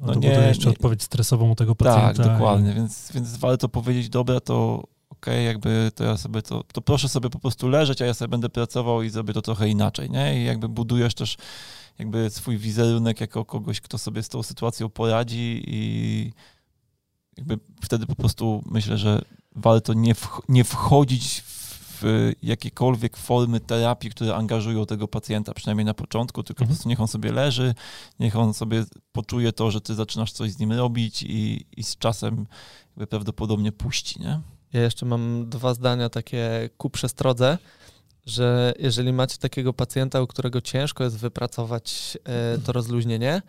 No, no to nie, jeszcze nie, odpowiedź stresową u tego tak, pacjenta. Tak, dokładnie, więc, więc warto powiedzieć, dobra, to okej, okay, jakby to ja sobie to, to proszę sobie po prostu leżeć, a ja sobie będę pracował i zrobię to trochę inaczej, nie? I jakby budujesz też jakby swój wizerunek jako kogoś, kto sobie z tą sytuacją poradzi i jakby wtedy po prostu myślę, że warto nie, wch nie wchodzić w jakiekolwiek formy terapii, które angażują tego pacjenta, przynajmniej na początku, tylko mhm. po prostu niech on sobie leży, niech on sobie poczuje to, że ty zaczynasz coś z nim robić i, i z czasem jakby prawdopodobnie puści, nie? Ja jeszcze mam dwa zdania takie ku przestrodze, że jeżeli macie takiego pacjenta, u którego ciężko jest wypracować e, to rozluźnienie,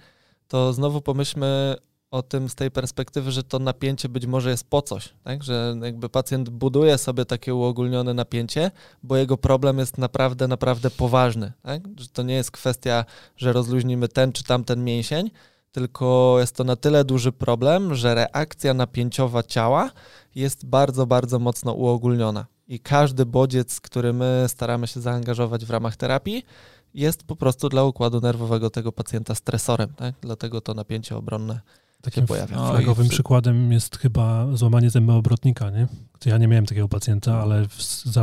to znowu pomyślmy o tym z tej perspektywy, że to napięcie być może jest po coś, tak? że jakby pacjent buduje sobie takie uogólnione napięcie, bo jego problem jest naprawdę, naprawdę poważny. Tak? Że to nie jest kwestia, że rozluźnimy ten czy tamten mięsień, tylko jest to na tyle duży problem, że reakcja napięciowa ciała jest bardzo, bardzo mocno uogólniona. I każdy bodziec, który my staramy się zaangażować w ramach terapii, jest po prostu dla układu nerwowego tego pacjenta stresorem. Tak? Dlatego to napięcie obronne Takim pojawia. No, flagowym przykładem jest chyba złamanie zęba obrotnika, nie? Ja nie miałem takiego pacjenta, ale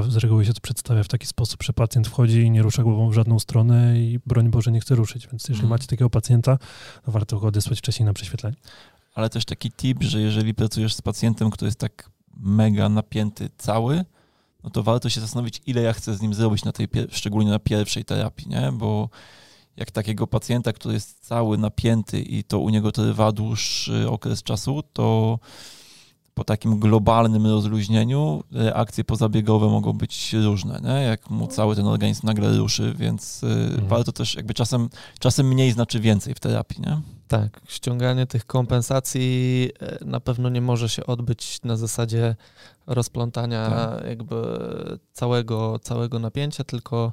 z reguły się to przedstawia w taki sposób, że pacjent wchodzi i nie rusza głową w żadną stronę i broń Boże nie chce ruszyć, więc jeżeli mm. macie takiego pacjenta, to warto go odesłać wcześniej na prześwietlenie. Ale też taki tip, że jeżeli pracujesz z pacjentem, który jest tak mega napięty cały, no to warto się zastanowić, ile ja chcę z nim zrobić na tej, szczególnie na pierwszej terapii, nie? Bo jak takiego pacjenta, który jest cały napięty i to u niego trwa dłuższy okres czasu, to po takim globalnym rozluźnieniu reakcje pozabiegowe mogą być różne, nie? jak mu cały ten organizm nagle ruszy, więc y, mhm. warto też jakby czasem, czasem mniej znaczy więcej w terapii. Nie? Tak, ściąganie tych kompensacji e, na pewno nie może się odbyć na zasadzie rozplątania tak. jakby całego, całego napięcia, tylko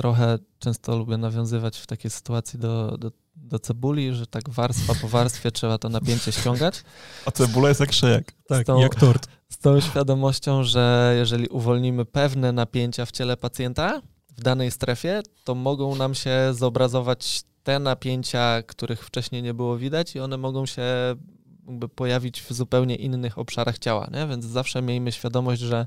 trochę często lubię nawiązywać w takiej sytuacji do, do, do cebuli, że tak warstwa po warstwie trzeba to napięcie ściągać. A cebula jest jak szyjek. Tak, tą, jak tort. Z tą świadomością, że jeżeli uwolnimy pewne napięcia w ciele pacjenta w danej strefie, to mogą nam się zobrazować te napięcia, których wcześniej nie było widać i one mogą się jakby pojawić w zupełnie innych obszarach ciała, nie? więc zawsze miejmy świadomość, że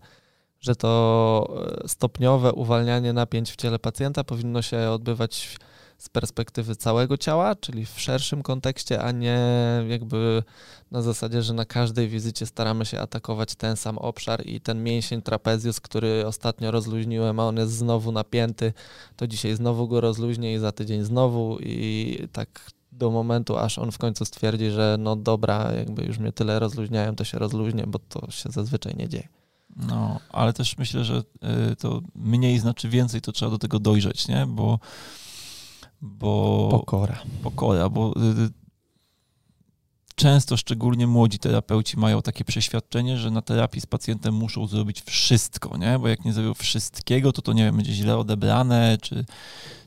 że to e, stopniowe uwalnianie napięć w ciele pacjenta powinno się odbywać z perspektywy całego ciała, czyli w szerszym kontekście, a nie jakby na zasadzie, że na każdej wizycie staramy się atakować ten sam obszar i ten mięsień trapezius, który ostatnio rozluźniłem, a on jest znowu napięty, to dzisiaj znowu go rozluźnię i za tydzień znowu i tak do momentu, aż on w końcu stwierdzi, że no dobra, jakby już mnie tyle rozluźniają, to się rozluźnię, bo to się zazwyczaj nie dzieje. No, ale też myślę, że y, to mniej znaczy więcej, to trzeba do tego dojrzeć, nie? Bo. bo pokora. Pokora, bo y, często, szczególnie młodzi terapeuci, mają takie przeświadczenie, że na terapii z pacjentem muszą zrobić wszystko, nie? Bo jak nie zrobią wszystkiego, to to nie wiem, będzie źle odebrane, czy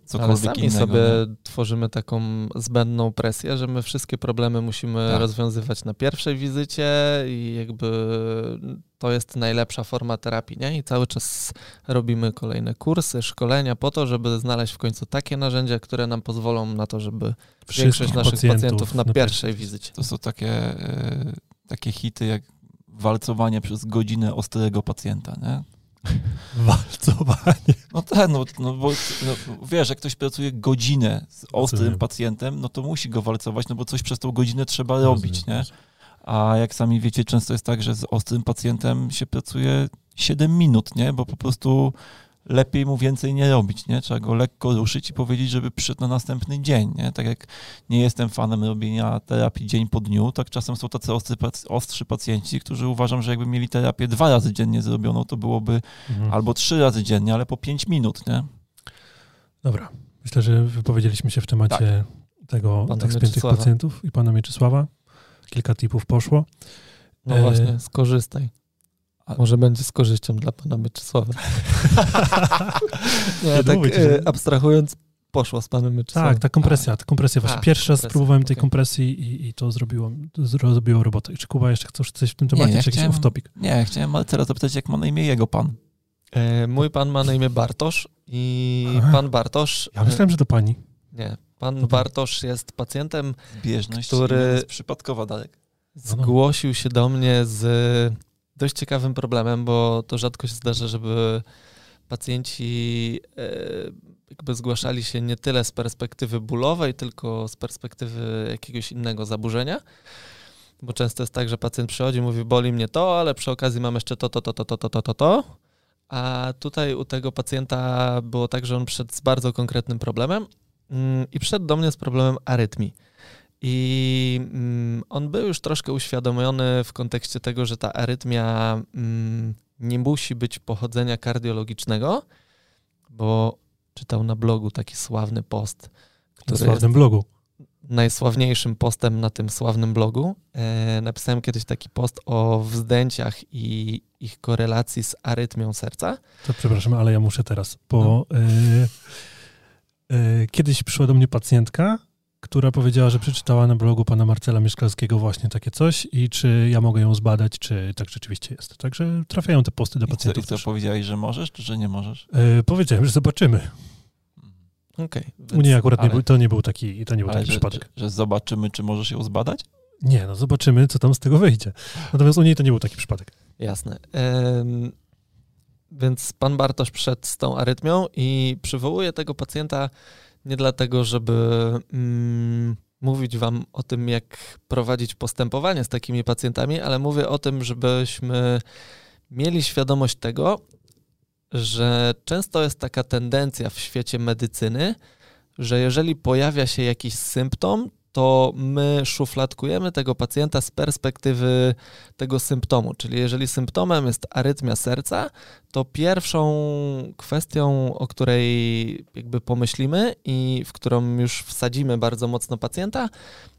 cokolwiek Ale sami innego. sobie nie? tworzymy taką zbędną presję, że my wszystkie problemy musimy tak. rozwiązywać na pierwszej wizycie i jakby to jest najlepsza forma terapii, nie? I cały czas robimy kolejne kursy, szkolenia po to, żeby znaleźć w końcu takie narzędzia, które nam pozwolą na to, żeby większość naszych pacjentów, pacjentów na, na pierwszej wizycie. To są takie, e, takie hity jak walcowanie przez godzinę ostrego pacjenta, nie? Walcowanie. No tak, no, no bo no, wiesz, jak ktoś pracuje godzinę z ostrym Rozumiem. pacjentem, no to musi go walcować, no bo coś przez tą godzinę trzeba Rozumiem. robić, nie? A jak sami wiecie, często jest tak, że z ostrym pacjentem się pracuje 7 minut, nie? Bo po prostu lepiej mu więcej nie robić, nie? Trzeba go lekko ruszyć i powiedzieć, żeby przyszedł na następny dzień, nie? Tak jak nie jestem fanem robienia terapii dzień po dniu, tak czasem są tacy ostry, ostrzy pacjenci, którzy uważam, że jakby mieli terapię dwa razy dziennie zrobioną, to byłoby mhm. albo trzy razy dziennie, ale po pięć minut, nie? Dobra. Myślę, że wypowiedzieliśmy się w temacie tak. tego, Pana tych spiętych Mieczysława. pacjentów i pana Mieczysława. Kilka tipów poszło. No E, właśnie, skorzystaj. A- Może będzie z korzyścią dla pana Mieczysława. Nie, Nie tak e, abstrahując, poszło z panem Mieczysławem. Tak, ta kompresja, ta kompresja. Właśnie A, pierwszy raz spróbowałem tej okej. kompresji i, i to zrobiło, to zrobiło robotę. I Czy Kuba jeszcze chcesz coś w tym temacie, ja czy jakiś off-topic? Nie, chciałem Marcela zapytać, jak ma na imię jego pan. E, mój pan ma na imię Bartosz i Aha. pan Bartosz... Ja myślałem, że to pani. Nie, pan Dobra. Bartosz jest pacjentem, Zbieżność Który- Który... jest przypadkowa dalek. No, no. zgłosił się do mnie z dość ciekawym problemem, bo to rzadko się zdarza, żeby pacjenci e, jakby zgłaszali się nie tyle z perspektywy bólowej, tylko z perspektywy jakiegoś innego zaburzenia. Bo często jest tak, że pacjent przychodzi, mówi, boli mnie to, ale przy okazji mam jeszcze to, to, to, to, to, to, to, to. to. A tutaj u tego pacjenta było tak, że on przyszedł z bardzo konkretnym problemem mm, i przyszedł do mnie z problemem arytmii. I mm, on był już troszkę uświadomiony w kontekście tego, że ta arytmia mm, nie musi być pochodzenia kardiologicznego, bo czytał na blogu taki sławny post, Na który sławnym blogu. najsławniejszym postem na tym sławnym blogu. E, napisałem kiedyś taki post o wzdęciach i ich korelacji z arytmią serca. To przepraszam, ale ja muszę teraz, bo No. e, e, kiedyś przyszła do mnie pacjentka, która powiedziała, że przeczytała na blogu pana Marcela Mieszkalskiego właśnie takie coś i czy ja mogę ją zbadać, czy tak rzeczywiście jest. Także trafiają te posty do I co, i pacjentów co powiedziałeś, że możesz, czy że nie możesz? E, powiedziałem, że zobaczymy. Okej. U niej akurat nie ale- był, to nie był taki, to nie był taki że, przypadek. że, że zobaczymy, czy możesz ją zbadać? Nie, no zobaczymy, co tam z tego wyjdzie. Natomiast u niej to nie był taki przypadek. Jasne. Więc pan Bartosz przyszedł z tą arytmią i przywołuję tego pacjenta nie dlatego, żeby mm, mówić wam o tym, jak prowadzić postępowanie z takimi pacjentami, ale mówię o tym, żebyśmy mieli świadomość tego, że często jest taka tendencja w świecie medycyny, że jeżeli pojawia się jakiś symptom, to my szufladkujemy tego pacjenta z perspektywy tego symptomu. Czyli jeżeli symptomem jest arytmia serca, to pierwszą kwestią, o której jakby pomyślimy i w którą już wsadzimy bardzo mocno pacjenta,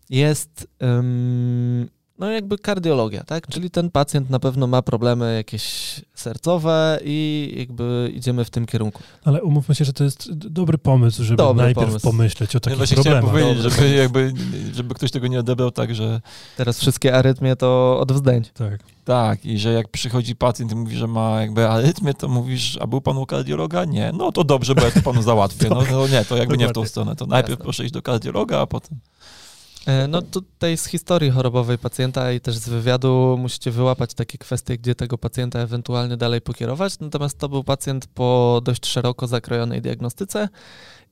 jest ym, no jakby kardiologia, tak? Czyli ten pacjent na pewno ma problemy jakieś sercowe i jakby idziemy w tym kierunku. Ale umówmy się, że to jest dobry pomysł, żeby Dobry najpierw pomysł. pomyśleć o Ja takich chciałem problemach. powiedzieć, żeby, jakby, żeby ktoś tego nie odebrał tak, że Teraz wszystkie arytmie to od wzdęć. Tak. tak i że jak przychodzi pacjent i mówi, że ma jakby arytmię, to mówisz, a był pan u kardiologa? Nie. No to dobrze, bo ja to panu załatwię. No, no nie, to jakby nie w tą Dokładnie. stronę. To najpierw Jasne. proszę iść do kardiologa, a potem... E, No tutaj z historii chorobowej pacjenta i też z wywiadu musicie wyłapać takie kwestie, gdzie tego pacjenta ewentualnie dalej pokierować. Natomiast to był pacjent po dość szeroko zakrojonej diagnostyce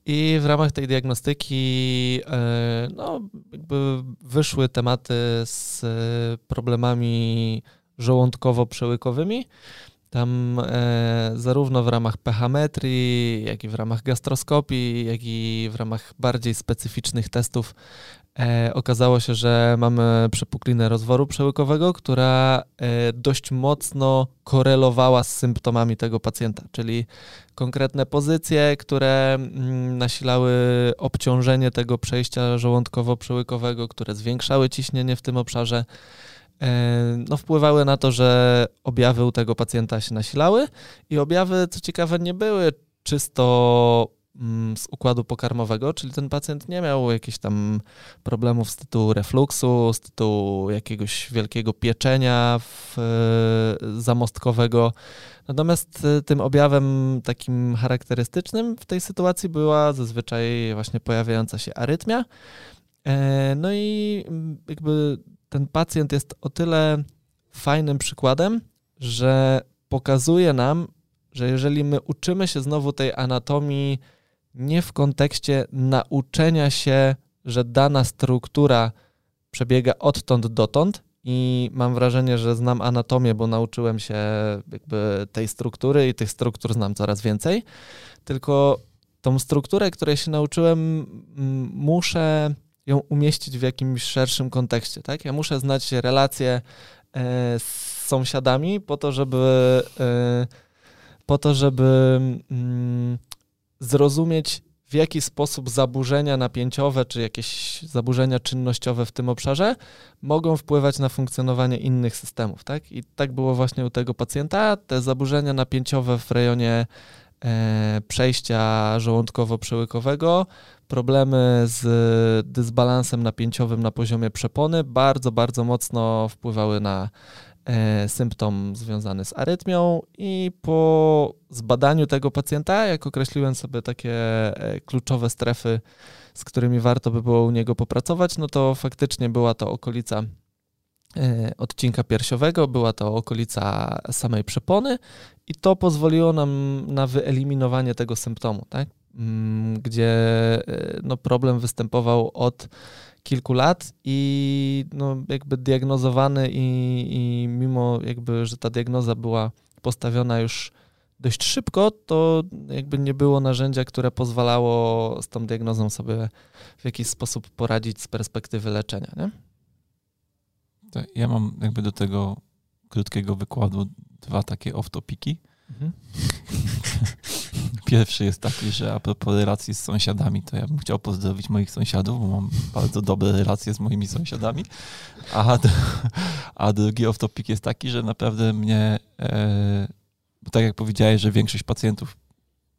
i w ramach tej diagnostyki e, no, wyszły tematy z e, problemami żołądkowo-przełykowymi. Tam e, zarówno w ramach pechametrii, jak i w ramach gastroskopii, jak i w ramach bardziej specyficznych testów E, okazało się, że mamy przepuklinę rozworu przełykowego, która e, dość mocno korelowała z symptomami tego pacjenta, czyli konkretne pozycje, które mm, nasilały obciążenie tego przejścia żołądkowo-przełykowego, które zwiększały ciśnienie w tym obszarze. e, No, wpływały na to, że objawy u tego pacjenta się nasilały i objawy, co ciekawe, nie były czysto z układu pokarmowego, czyli ten pacjent nie miał jakichś tam problemów z tytułu refluksu, z tytułu jakiegoś wielkiego pieczenia w, e, zamostkowego. Natomiast e, tym objawem takim charakterystycznym w tej sytuacji była zazwyczaj właśnie pojawiająca się arytmia. E, No i mm, jakby ten pacjent jest o tyle fajnym przykładem, że pokazuje nam, że jeżeli my uczymy się znowu tej anatomii nie w kontekście nauczenia się, że dana struktura przebiega odtąd dotąd i mam wrażenie, że znam anatomię, bo nauczyłem się jakby tej struktury i tych struktur znam coraz więcej, tylko tą strukturę, której się nauczyłem, muszę ją umieścić w jakimś szerszym kontekście, tak? Ja muszę znać relacje e, z sąsiadami po to, żeby e, po to, żeby mm, zrozumieć, w jaki sposób zaburzenia napięciowe czy jakieś zaburzenia czynnościowe w tym obszarze mogą wpływać na funkcjonowanie innych systemów. Tak? I tak było właśnie u tego pacjenta. Te zaburzenia napięciowe w rejonie e, przejścia żołądkowo-przełykowego, problemy z dysbalansem napięciowym na poziomie przepony bardzo, bardzo mocno wpływały na symptom związany z arytmią i po zbadaniu tego pacjenta, jak określiłem sobie takie e, kluczowe strefy, z którymi warto by było u niego popracować, no to faktycznie była to okolica e, odcinka piersiowego, była to okolica samej przepony i to pozwoliło nam na wyeliminowanie tego symptomu, tak? Mm, gdzie no, problem występował od kilku lat i no, jakby diagnozowany i, i mimo jakby, że ta diagnoza była postawiona już dość szybko, to jakby nie było narzędzia, które pozwalało z tą diagnozą sobie w jakiś sposób poradzić z perspektywy leczenia. Nie? Ja mam jakby do tego krótkiego wykładu dwa takie off-topiki. Mhm. Pierwszy jest taki, że a propos relacji z sąsiadami, to ja bym chciał pozdrowić moich sąsiadów, bo mam bardzo dobre relacje z moimi sąsiadami. A, a drugi off-topic jest taki, że naprawdę mnie, e, tak jak powiedziałeś, że większość pacjentów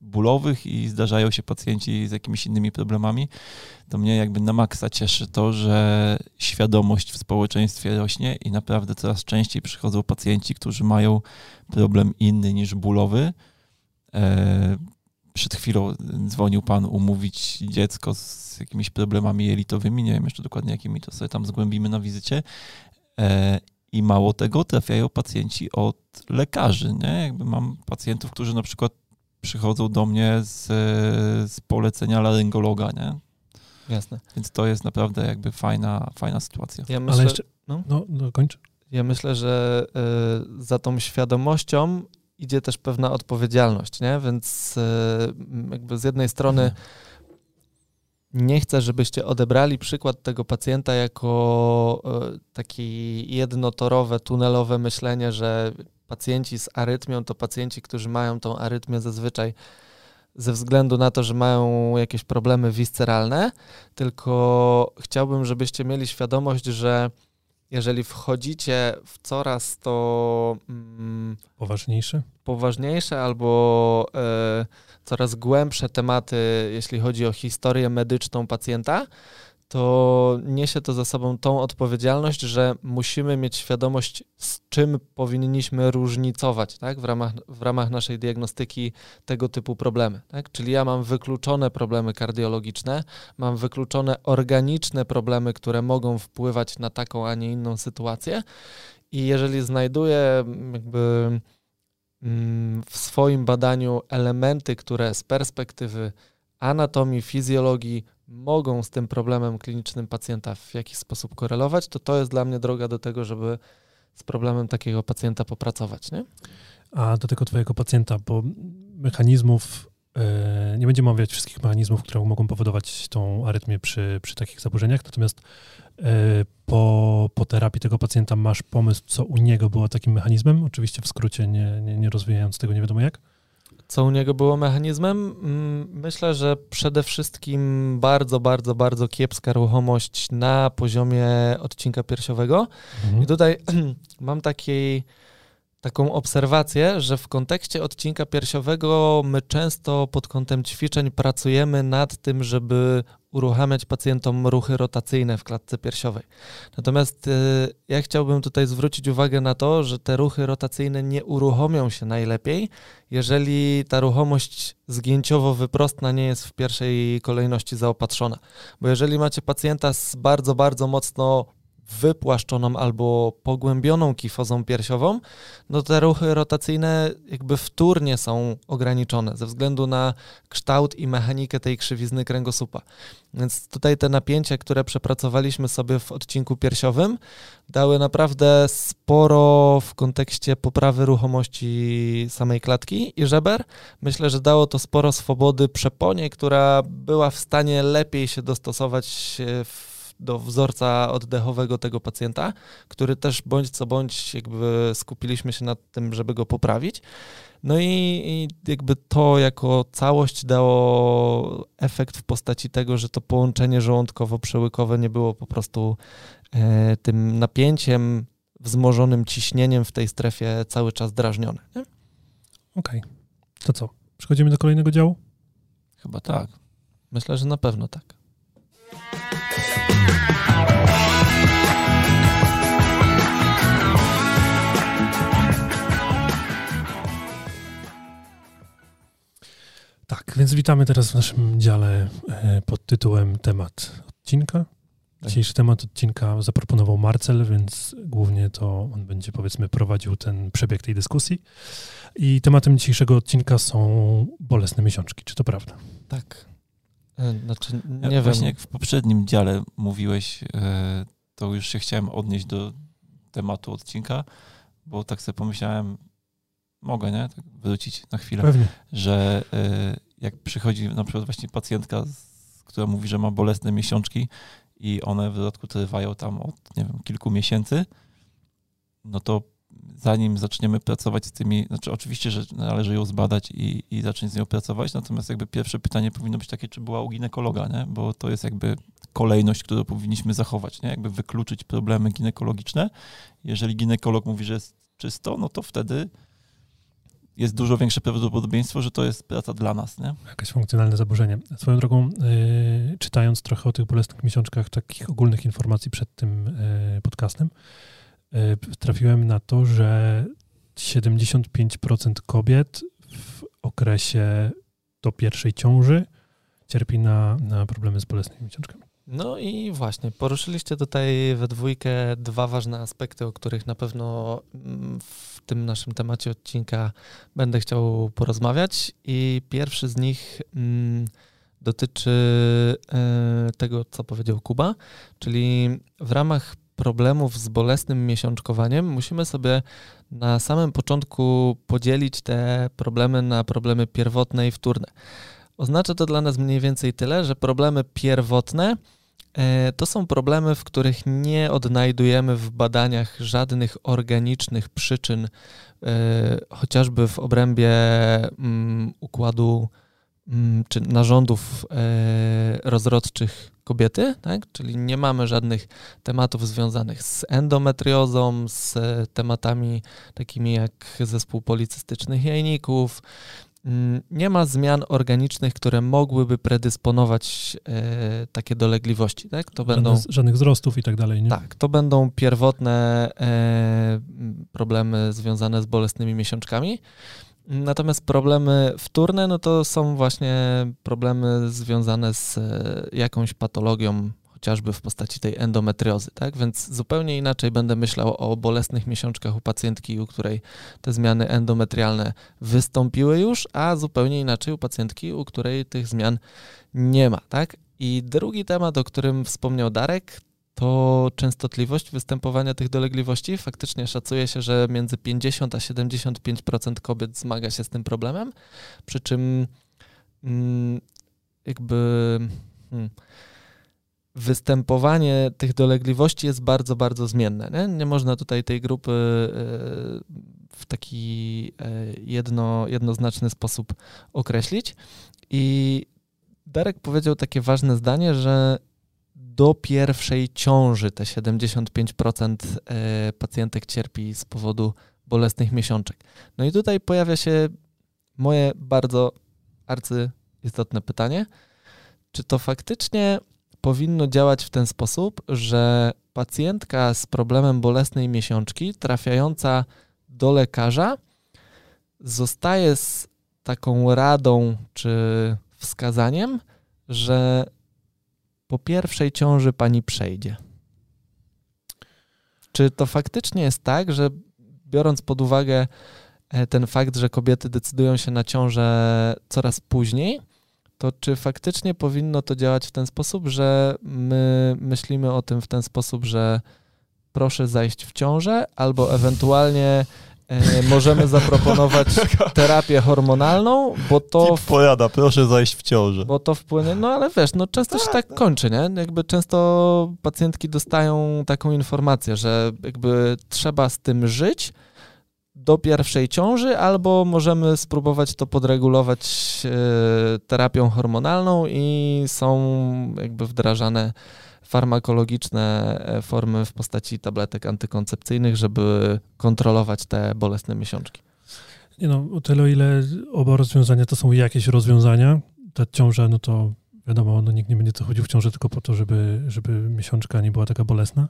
bólowych i zdarzają się pacjenci z jakimiś innymi problemami, to mnie jakby na maksa cieszy to, że świadomość w społeczeństwie rośnie i naprawdę coraz częściej przychodzą pacjenci, którzy mają problem inny niż bólowy. Przed chwilą dzwonił pan umówić dziecko z jakimiś problemami jelitowymi, nie wiem jeszcze dokładnie jakimi, to sobie tam zgłębimy na wizycie. E, I mało tego, trafiają pacjenci od lekarzy, nie? Jakby mam pacjentów, którzy na przykład przychodzą do mnie z, z polecenia laryngologa, nie? Jasne. Więc to jest naprawdę jakby fajna, fajna sytuacja. Ja myślę, Ale jeszcze, no, no, no kończ. Ja myślę, że y, za tą świadomością idzie też pewna odpowiedzialność, nie? Więc y, jakby z jednej strony mhm. nie chcę, żebyście odebrali przykład tego pacjenta jako y, taki jednotorowe, tunelowe myślenie, że pacjenci z arytmią to pacjenci, którzy mają tą arytmię zazwyczaj ze względu na to, że mają jakieś problemy visceralne, tylko chciałbym, żebyście mieli świadomość, że jeżeli wchodzicie w coraz to mm, poważniejsze, poważniejsze albo e, coraz głębsze tematy, jeśli chodzi o historię medyczną pacjenta, to niesie to za sobą tą odpowiedzialność, że musimy mieć świadomość, z czym powinniśmy różnicować tak? w, ramach, w ramach naszej diagnostyki tego typu problemy. Tak? Czyli ja mam wykluczone problemy kardiologiczne, mam wykluczone organiczne problemy, które mogą wpływać na taką, a nie inną sytuację. I jeżeli znajduję jakby mm, w swoim badaniu elementy, które z perspektywy anatomii, fizjologii mogą z tym problemem klinicznym pacjenta w jakiś sposób korelować, to to jest dla mnie droga do tego, żeby z problemem takiego pacjenta popracować. Nie? A do tego twojego pacjenta, bo mechanizmów, yy, nie będziemy omawiać wszystkich mechanizmów, które mogą powodować tą arytmię przy, przy takich zaburzeniach, natomiast yy, po, po terapii tego pacjenta masz pomysł, co u niego było takim mechanizmem? Oczywiście w skrócie, nie, nie, nie rozwijając tego nie wiadomo jak. Co u niego było mechanizmem? Mm, myślę, że przede wszystkim bardzo, bardzo, bardzo kiepska ruchomość na poziomie odcinka piersiowego. Mhm. I tutaj mam taki, taką obserwację, że w kontekście odcinka piersiowego my często pod kątem ćwiczeń pracujemy nad tym, żeby uruchamiać pacjentom ruchy rotacyjne w klatce piersiowej. Natomiast y, ja chciałbym tutaj zwrócić uwagę na to, że te ruchy rotacyjne nie uruchomią się najlepiej, jeżeli ta ruchomość zgięciowo-wyprostna nie jest w pierwszej kolejności zaopatrzona. Bo jeżeli macie pacjenta z bardzo, bardzo mocno wypłaszczoną albo pogłębioną kifozą piersiową, no te ruchy rotacyjne jakby wtórnie są ograniczone ze względu na kształt i mechanikę tej krzywizny kręgosłupa. Więc tutaj te napięcia, które przepracowaliśmy sobie w odcinku piersiowym, dały naprawdę sporo w kontekście poprawy ruchomości samej klatki i żeber. Myślę, że dało to sporo swobody przeponie, która była w stanie lepiej się dostosować w do wzorca oddechowego tego pacjenta, który też bądź co bądź jakby skupiliśmy się nad tym, żeby go poprawić. No i, i, jakby to jako całość dało efekt w postaci tego, że to połączenie żołądkowo-przełykowe nie było po prostu e, tym napięciem, wzmożonym ciśnieniem w tej strefie cały czas drażnione. Okej. Okay. To co? Przechodzimy do kolejnego działu? Chyba tak. Myślę, że na pewno tak. Tak, więc witamy teraz w naszym dziale e, pod tytułem temat odcinka. Tak. Dzisiejszy temat odcinka zaproponował Marcel, więc głównie to on będzie powiedzmy prowadził ten przebieg tej dyskusji. I tematem dzisiejszego odcinka są bolesne miesiączki. Czy to prawda? Tak. E, znaczy, nie ja wiem. Właśnie jak w poprzednim dziale mówiłeś, e, to już się chciałem odnieść do tematu odcinka, bo tak sobie pomyślałem, mogę, nie? Tak wrócić na chwilę. Pewnie. Że jak przychodzi na przykład właśnie pacjentka, która mówi, że ma bolesne miesiączki i one w dodatku trwają tam od, nie wiem, kilku miesięcy, no to zanim zaczniemy pracować z tymi, znaczy oczywiście, że należy ją zbadać i, i zacząć z nią pracować, natomiast jakby pierwsze pytanie powinno być takie, czy była u ginekologa, nie? bo to jest jakby kolejność, którą powinniśmy zachować, nie? jakby wykluczyć problemy ginekologiczne. Jeżeli ginekolog mówi, że jest czysto, no to wtedy jest dużo większe prawdopodobieństwo, że to jest praca dla nas. Nie? Jakieś funkcjonalne zaburzenie. Swoją drogą, yy, czytając trochę o tych bolesnych miesiączkach, takich ogólnych informacji przed tym yy, podcastem, yy, trafiłem na to, że 75% kobiet w okresie do pierwszej ciąży cierpi na, na problemy z bolesnymi miesiączkami. No i właśnie, poruszyliście tutaj we dwójkę dwa ważne aspekty, o których na pewno mm, w tym naszym temacie odcinka będę chciał porozmawiać. I pierwszy z nich mm, dotyczy e, tego, co powiedział Kuba, czyli w ramach problemów z bolesnym miesiączkowaniem musimy sobie na samym początku podzielić te problemy na problemy pierwotne i wtórne. Oznacza to dla nas mniej więcej tyle, że problemy pierwotne to są problemy, w których nie odnajdujemy w badaniach żadnych organicznych przyczyn, e, chociażby w obrębie mm, układu mm, czy narządów e, rozrodczych kobiety, tak? czyli nie mamy żadnych tematów związanych z endometriozą, z tematami takimi jak zespół policystycznych jajników, nie ma zmian organicznych, które mogłyby predysponować e, takie dolegliwości. Tak? To będą, żadnych wzrostów i tak dalej. Nie? Tak, to będą pierwotne e, problemy związane z bolesnymi miesiączkami. Natomiast problemy wtórne, no to są właśnie problemy związane z e, jakąś patologią chociażby w postaci tej endometriozy, tak? Więc zupełnie inaczej będę myślał o bolesnych miesiączkach u pacjentki, u której te zmiany endometrialne wystąpiły już, a zupełnie inaczej u pacjentki, u której tych zmian nie ma, tak? I drugi temat, o którym wspomniał Darek, to częstotliwość występowania tych dolegliwości. Faktycznie szacuje się, że między 50 a 75% kobiet zmaga się z tym problemem, przy czym mm, jakby. Hmm, występowanie tych dolegliwości jest bardzo, bardzo zmienne. Nie, nie można tutaj tej grupy e, w taki e, jedno, jednoznaczny sposób określić. I Darek powiedział takie ważne zdanie, że do pierwszej ciąży te 75% e, pacjentek cierpi z powodu bolesnych miesiączek. No i tutaj pojawia się moje bardzo arcyistotne pytanie, czy to faktycznie powinno działać w ten sposób, że pacjentka z problemem bolesnej miesiączki trafiająca do lekarza zostaje z taką radą czy wskazaniem, że po pierwszej ciąży pani przejdzie. Czy to faktycznie jest tak, że biorąc pod uwagę e, ten fakt, że kobiety decydują się na ciążę coraz później, to czy faktycznie powinno to działać w ten sposób, że my myślimy o tym w ten sposób, że proszę zajść w ciążę, albo ewentualnie e, możemy zaproponować terapię hormonalną, bo to... Tip porada, proszę zajść w ciążę. Bo to wpłynie, no ale wiesz, no często się tak kończy, nie? Jakby często pacjentki dostają taką informację, że jakby trzeba z tym żyć do pierwszej ciąży, albo możemy spróbować to podregulować e, terapią hormonalną i są jakby wdrażane farmakologiczne e, formy w postaci tabletek antykoncepcyjnych, żeby kontrolować te bolesne miesiączki. Nie no, o tyle o ile oba rozwiązania to są jakieś rozwiązania, ta ciąża, no to wiadomo, no nikt nie będzie chodził w ciąży tylko po to, żeby, żeby miesiączka nie była taka bolesna.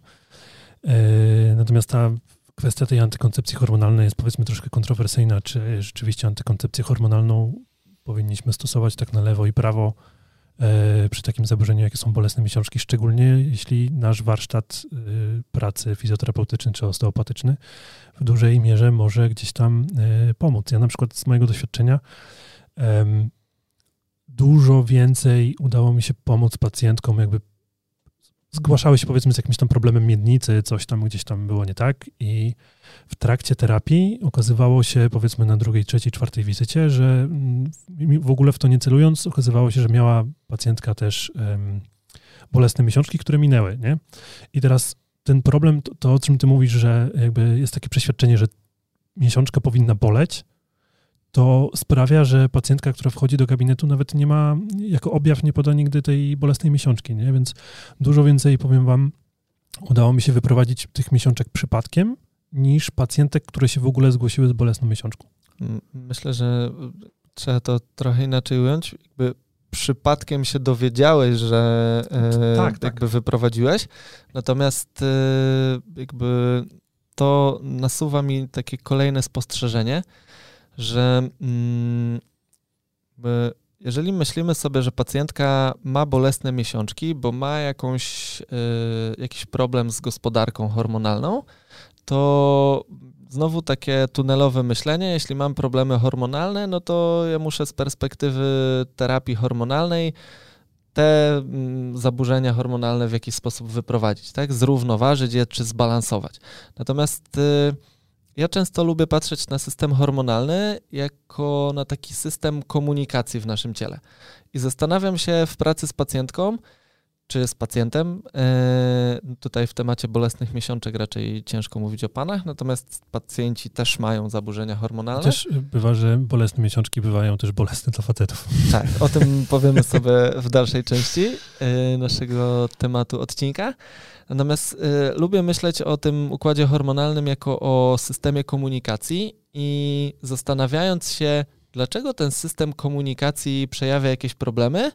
E, natomiast ta kwestia tej antykoncepcji hormonalnej jest powiedzmy troszkę kontrowersyjna, czy rzeczywiście antykoncepcję hormonalną powinniśmy stosować tak na lewo i prawo, E, przy takim zaburzeniu, jakie są bolesne miesiączki, szczególnie jeśli nasz warsztat e, pracy fizjoterapeutyczny czy osteopatyczny w dużej mierze może gdzieś tam e, pomóc. Ja na przykład z mojego doświadczenia dużo więcej udało mi się pomóc pacjentkom, jakby zgłaszały się powiedzmy z jakimś tam problemem miednicy, coś tam gdzieś tam było nie tak i w trakcie terapii okazywało się powiedzmy na drugiej, trzeciej, czwartej wizycie, że mm, w ogóle w to nie celując okazywało się, że miała pacjentka też um, bolesne miesiączki, które minęły, nie? I teraz ten problem, to, to o czym ty mówisz, że jakby jest takie przeświadczenie, że miesiączka powinna boleć, to sprawia, że pacjentka, która wchodzi do gabinetu, nawet nie ma, jako objaw nie poda nigdy tej bolesnej miesiączki, nie? Więc dużo więcej, powiem wam, udało mi się wyprowadzić tych miesiączek przypadkiem, niż pacjentek, które się w ogóle zgłosiły z bolesną miesiączką. Myślę, że trzeba to trochę inaczej ująć. Jakby przypadkiem się dowiedziałeś, że e, tak, tak. jakby tak. wyprowadziłeś, natomiast e, jakby to nasuwa mi takie kolejne spostrzeżenie, że mm, jeżeli myślimy sobie, że pacjentka ma bolesne miesiączki, bo ma jakąś, y, jakiś problem z gospodarką hormonalną, to znowu takie tunelowe myślenie, jeśli mam problemy hormonalne, no to ja muszę z perspektywy terapii hormonalnej te mm, zaburzenia hormonalne w jakiś sposób wyprowadzić, tak? Zrównoważyć je czy zbalansować. Natomiast y, ja często lubię patrzeć na system hormonalny jako na taki system komunikacji w naszym ciele. I zastanawiam się w pracy z pacjentką, czy z pacjentem. E, tutaj w temacie bolesnych miesiączek raczej ciężko mówić o panach, natomiast pacjenci też mają zaburzenia hormonalne. Też bywa, że bolesne miesiączki bywają też bolesne dla facetów. Tak, o tym powiemy sobie w dalszej części e, naszego tematu odcinka. Natomiast y, lubię myśleć o tym układzie hormonalnym jako o systemie komunikacji i zastanawiając się, dlaczego ten system komunikacji przejawia jakieś problemy,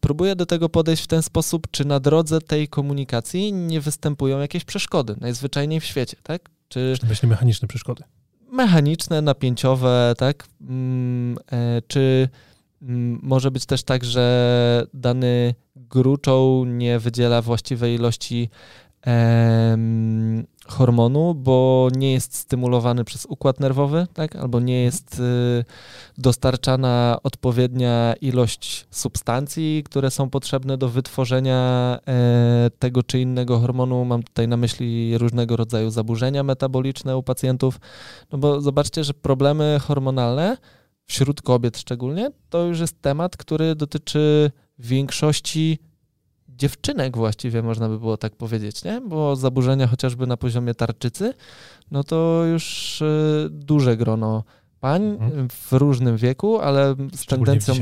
próbuję do tego podejść w ten sposób, czy na drodze tej komunikacji nie występują jakieś przeszkody, najzwyczajniej w świecie, tak? Czy, czy właśnie mechaniczne przeszkody? Mechaniczne, napięciowe, tak? Mm, e, czy może być też tak, że dany gruczoł nie wydziela właściwej ilości em, hormonu, bo nie jest stymulowany przez układ nerwowy, tak? albo nie jest y, dostarczana odpowiednia ilość substancji, które są potrzebne do wytworzenia e, tego czy innego hormonu. Mam tutaj na myśli różnego rodzaju zaburzenia metaboliczne u pacjentów. No bo zobaczcie, że problemy hormonalne wśród kobiet szczególnie, to już jest temat, który dotyczy większości dziewczynek właściwie, można by było tak powiedzieć, nie? Bo zaburzenia chociażby na poziomie tarczycy, no to już y, duże grono pań mhm. w różnym wieku, ale z tendencją,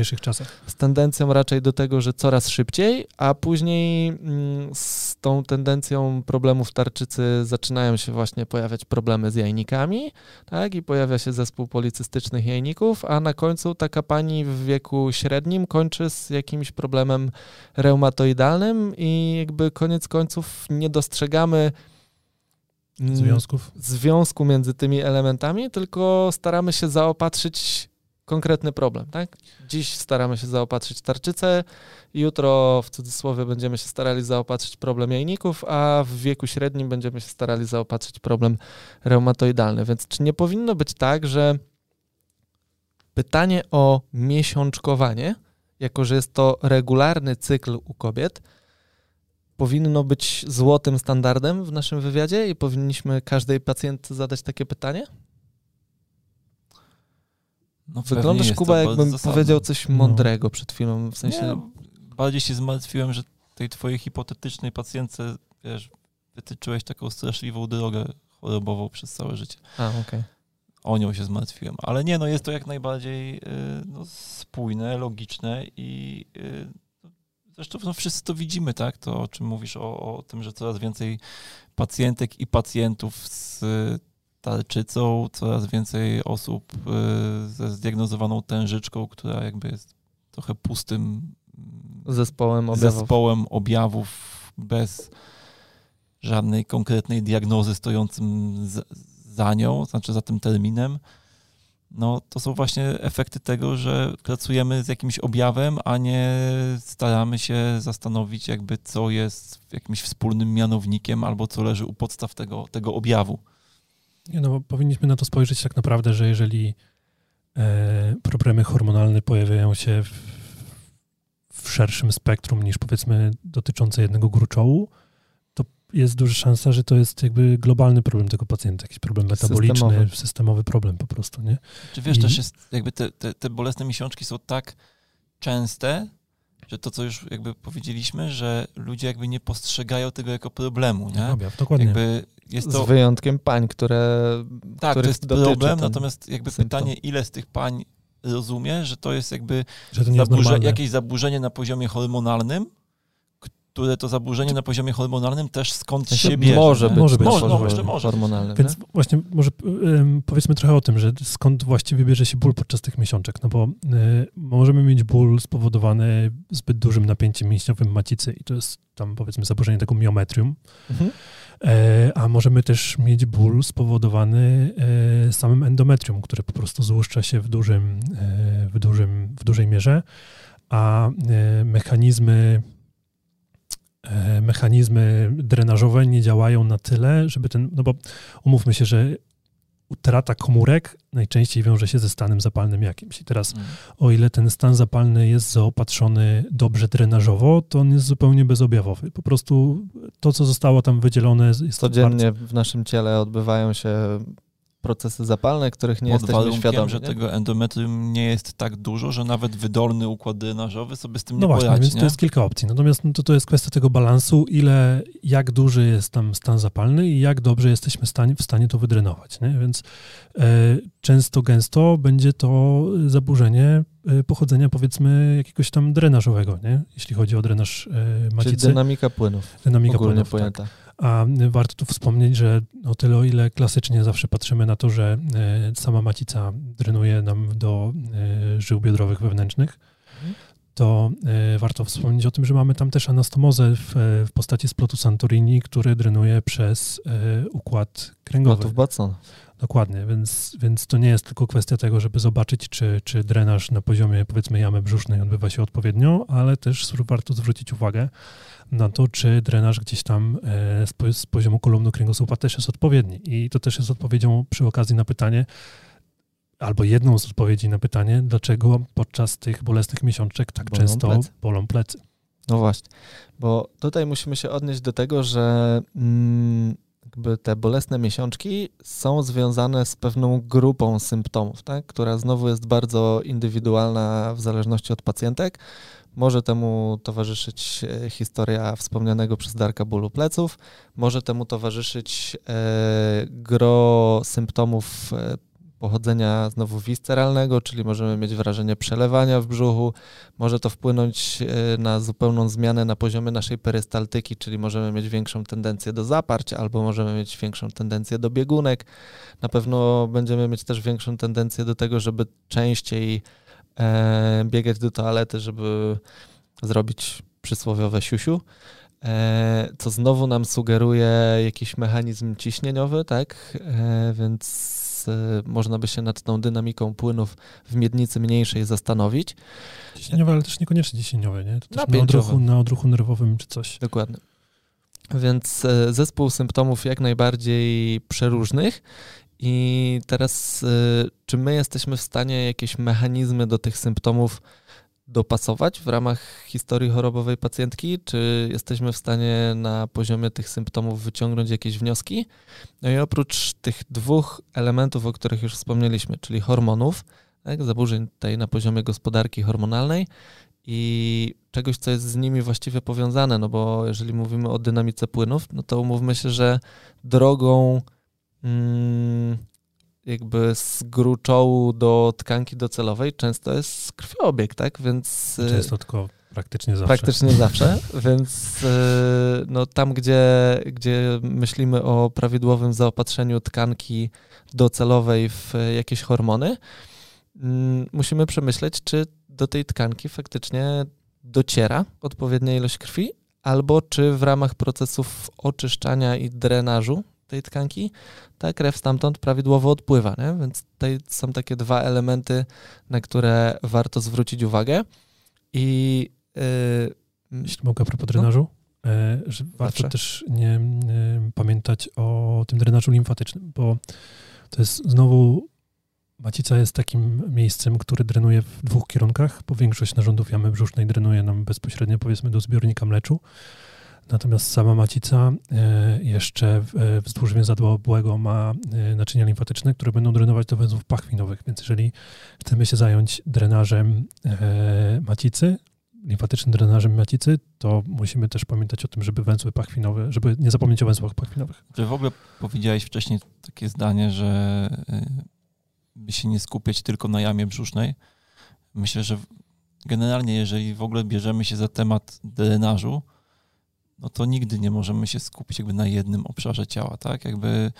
z tendencją raczej do tego, że coraz szybciej, a później mm, z tą tendencją problemów tarczycy zaczynają się właśnie pojawiać problemy z jajnikami, tak, i pojawia się zespół policystycznych jajników, a na końcu taka pani w wieku średnim kończy z jakimś problemem reumatoidalnym i jakby koniec końców nie dostrzegamy związków? związku między tymi elementami, tylko staramy się zaopatrzyć konkretny problem, tak? Dziś staramy się zaopatrzyć tarczycę, jutro w cudzysłowie będziemy się starali zaopatrzyć problem jajników, a w wieku średnim będziemy się starali zaopatrzyć problem reumatoidalny. Więc czy nie powinno być tak, że pytanie o miesiączkowanie, jako że jest to regularny cykl u kobiet, powinno być złotym standardem w naszym wywiadzie i powinniśmy każdej pacjentce zadać takie pytanie? No, Wyglądasz, Kuba, jakbym zasadne. powiedział coś No. mądrego przed chwilą, w sensie... Nie, bardziej się zmartwiłem, że tej twojej hipotetycznej pacjentce, wiesz, wytyczyłeś taką straszliwą drogę chorobową przez całe życie. A, okej. O nią się zmartwiłem. Ale nie, no jest to jak najbardziej y, no, spójne, logiczne i y, zresztą no, wszyscy to widzimy, tak? To, o czym mówisz, o, o tym, że coraz więcej pacjentek i pacjentów z tarczycą, coraz więcej osób y, ze zdiagnozowaną tężyczką, która jakby jest trochę pustym Zespołem objawów. zespołem objawów bez żadnej konkretnej diagnozy stojącym za nią, znaczy za tym terminem, no to są właśnie efekty tego, że pracujemy z jakimś objawem, a nie staramy się zastanowić jakby co jest jakimś wspólnym mianownikiem albo co leży u podstaw tego, tego objawu. No, bo powinniśmy na to spojrzeć tak naprawdę, że jeżeli e, problemy hormonalne pojawiają się w, w szerszym spektrum niż powiedzmy dotyczące jednego gruczołu, to jest duża szansa, że to jest jakby globalny problem tego pacjenta, jakiś problem metaboliczny, Systemowy. systemowy, problem po prostu, nie? Czy wiesz, I- też jest jakby te, te, te bolesne miesiączki są tak częste, że to, co już jakby powiedzieliśmy, że ludzie jakby nie postrzegają tego jako problemu, nie? Objaw, dokładnie. Jakby jest to Z wyjątkiem pań, które... Tak, to jest dotyczy problem, ten natomiast jakby symptom. pytanie, ile z tych pań rozumie, że to jest jakby że to zaburze, jakieś zaburzenie na poziomie hormonalnym, które to zaburzenie na poziomie hormonalnym też skąd sensie się bierze. może nie? być, Może być. Może, no, może, jeszcze może. hormonalne. Więc nie? właśnie może powiedzmy trochę o tym, że skąd właściwie bierze się ból podczas tych miesiączek. No bo y, możemy mieć ból spowodowany zbyt dużym napięciem mięśniowym macicy i to jest tam powiedzmy zaburzenie tego miometrium. Mhm. E, a możemy też mieć ból spowodowany e, samym endometrium, które po prostu złuszcza się w, dużym, e, w, dużym, w dużej mierze, a mechanizmy mechanizmy drenażowe nie działają na tyle, żeby ten, no bo umówmy się, że utrata komórek najczęściej wiąże się ze stanem zapalnym jakimś. I teraz Mm. o ile ten stan zapalny jest zaopatrzony dobrze drenażowo, to on jest zupełnie bezobjawowy. Po prostu to, co zostało tam wydzielone, jest bardzo... Codziennie w naszym ciele odbywają się procesy zapalne, których nie Pod jesteśmy warunkiem, świadomi. że nie? tego endometrium nie jest tak dużo, że nawet wydolny układ drenażowy sobie z tym No nie właśnie, poradzi. więc nie? to jest kilka opcji. Natomiast no to, to jest kwestia tego balansu, ile, jak duży jest tam stan zapalny i jak dobrze jesteśmy w stanie, w stanie to wydrenować. Nie? Więc e, często, gęsto będzie to zaburzenie e, pochodzenia powiedzmy jakiegoś tam drenażowego, nie? jeśli chodzi o drenaż e, Czyli macicy. dynamika płynów, dynamika płynów, tak. A warto tu wspomnieć, że o tyle, o ile klasycznie zawsze patrzymy na to, że e, sama macica drenuje nam do e, żył biodrowych wewnętrznych, Mhm. To e, warto wspomnieć o tym, że mamy tam też anastomozę w, w postaci splotu Santorini, który drenuje przez e, układ kręgowy. Gotów Batson. Dokładnie, więc, więc to nie jest tylko kwestia tego, żeby zobaczyć, czy, czy drenaż na poziomie powiedzmy jamy brzusznej odbywa się odpowiednio, ale też warto zwrócić uwagę na to, czy drenaż gdzieś tam e, z, po- z poziomu kolumnu kręgosłupa też jest odpowiedni. I to też jest odpowiedzią przy okazji na pytanie, albo jedną z odpowiedzi na pytanie, dlaczego podczas tych bolesnych miesiączek tak Bolą często plecy. bolą plecy. No właśnie, bo tutaj musimy się odnieść do tego, że mm, jakby te bolesne miesiączki są związane z pewną grupą symptomów, tak? która znowu jest bardzo indywidualna w zależności od pacjentek. Może temu towarzyszyć e, historia wspomnianego przez Darka bólu pleców, może temu towarzyszyć e, gro symptomów e, pochodzenia znowu visceralnego, czyli możemy mieć wrażenie przelewania w brzuchu, może to wpłynąć e, na zupełną zmianę na poziomie naszej perystaltyki, czyli możemy mieć większą tendencję do zaparć, albo możemy mieć większą tendencję do biegunek. Na pewno będziemy mieć też większą tendencję do tego, żeby częściej e, biegać do toalety, żeby zrobić przysłowiowe siusiu, e, co znowu nam sugeruje jakiś mechanizm ciśnieniowy, tak? E, więc e, można by się nad tą dynamiką płynów w miednicy mniejszej zastanowić. Ciśnieniowe, ale też niekoniecznie ciśnieniowe, nie? To na odruchu, na odruchu nerwowym czy coś. Dokładnie. Więc e, zespół symptomów jak najbardziej przeróżnych. I teraz, e, czy my jesteśmy w stanie jakieś mechanizmy do tych symptomów dopasować w ramach historii chorobowej pacjentki? Czy jesteśmy w stanie na poziomie tych symptomów wyciągnąć jakieś wnioski? No i oprócz tych dwóch elementów, o których już wspomnieliśmy, czyli hormonów, tak? zaburzeń tutaj na poziomie gospodarki hormonalnej i czegoś, co jest z nimi właściwie powiązane, no bo jeżeli mówimy o dynamice płynów, no to umówmy się, że drogą mm, jakby z gruczołu do tkanki docelowej często jest krwiobieg, tak? Więc y, często tylko praktycznie zawsze. Praktycznie zawsze, więc y, no, tam, gdzie, gdzie myślimy o prawidłowym zaopatrzeniu tkanki docelowej w jakieś hormony, mm, musimy przemyśleć, czy do tej tkanki faktycznie dociera odpowiednia ilość krwi, albo czy w ramach procesów oczyszczania i drenażu tej tkanki ta krew stamtąd prawidłowo odpływa. Nie? Więc tutaj są takie dwa elementy, na które warto zwrócić uwagę. I yy, jeśli mogę a propos drenażu, no? że warto Zawsze. też nie, nie pamiętać o tym drenażu limfatycznym, bo to jest znowu Macica jest takim miejscem, które drenuje w dwóch kierunkach, bo większość narządów jamy brzusznej drenuje nam bezpośrednio powiedzmy do zbiornika mleczu. Natomiast sama macica e, jeszcze e, wzdłuż więzadła obłego ma e, naczynia limfatyczne, które będą drenować do węzłów pachwinowych. Więc jeżeli chcemy się zająć drenażem macicy, limfatycznym drenażem macicy, to musimy też pamiętać o tym, żeby węzły pachwinowe, żeby nie zapomnieć o węzłach pachwinowych. Czy w ogóle powiedziałeś wcześniej takie zdanie, że by się nie skupiać tylko na jamie brzusznej. Myślę, że generalnie, jeżeli w ogóle bierzemy się za temat drenażu, no to nigdy nie możemy się skupić jakby na jednym obszarze ciała, tak? Jakby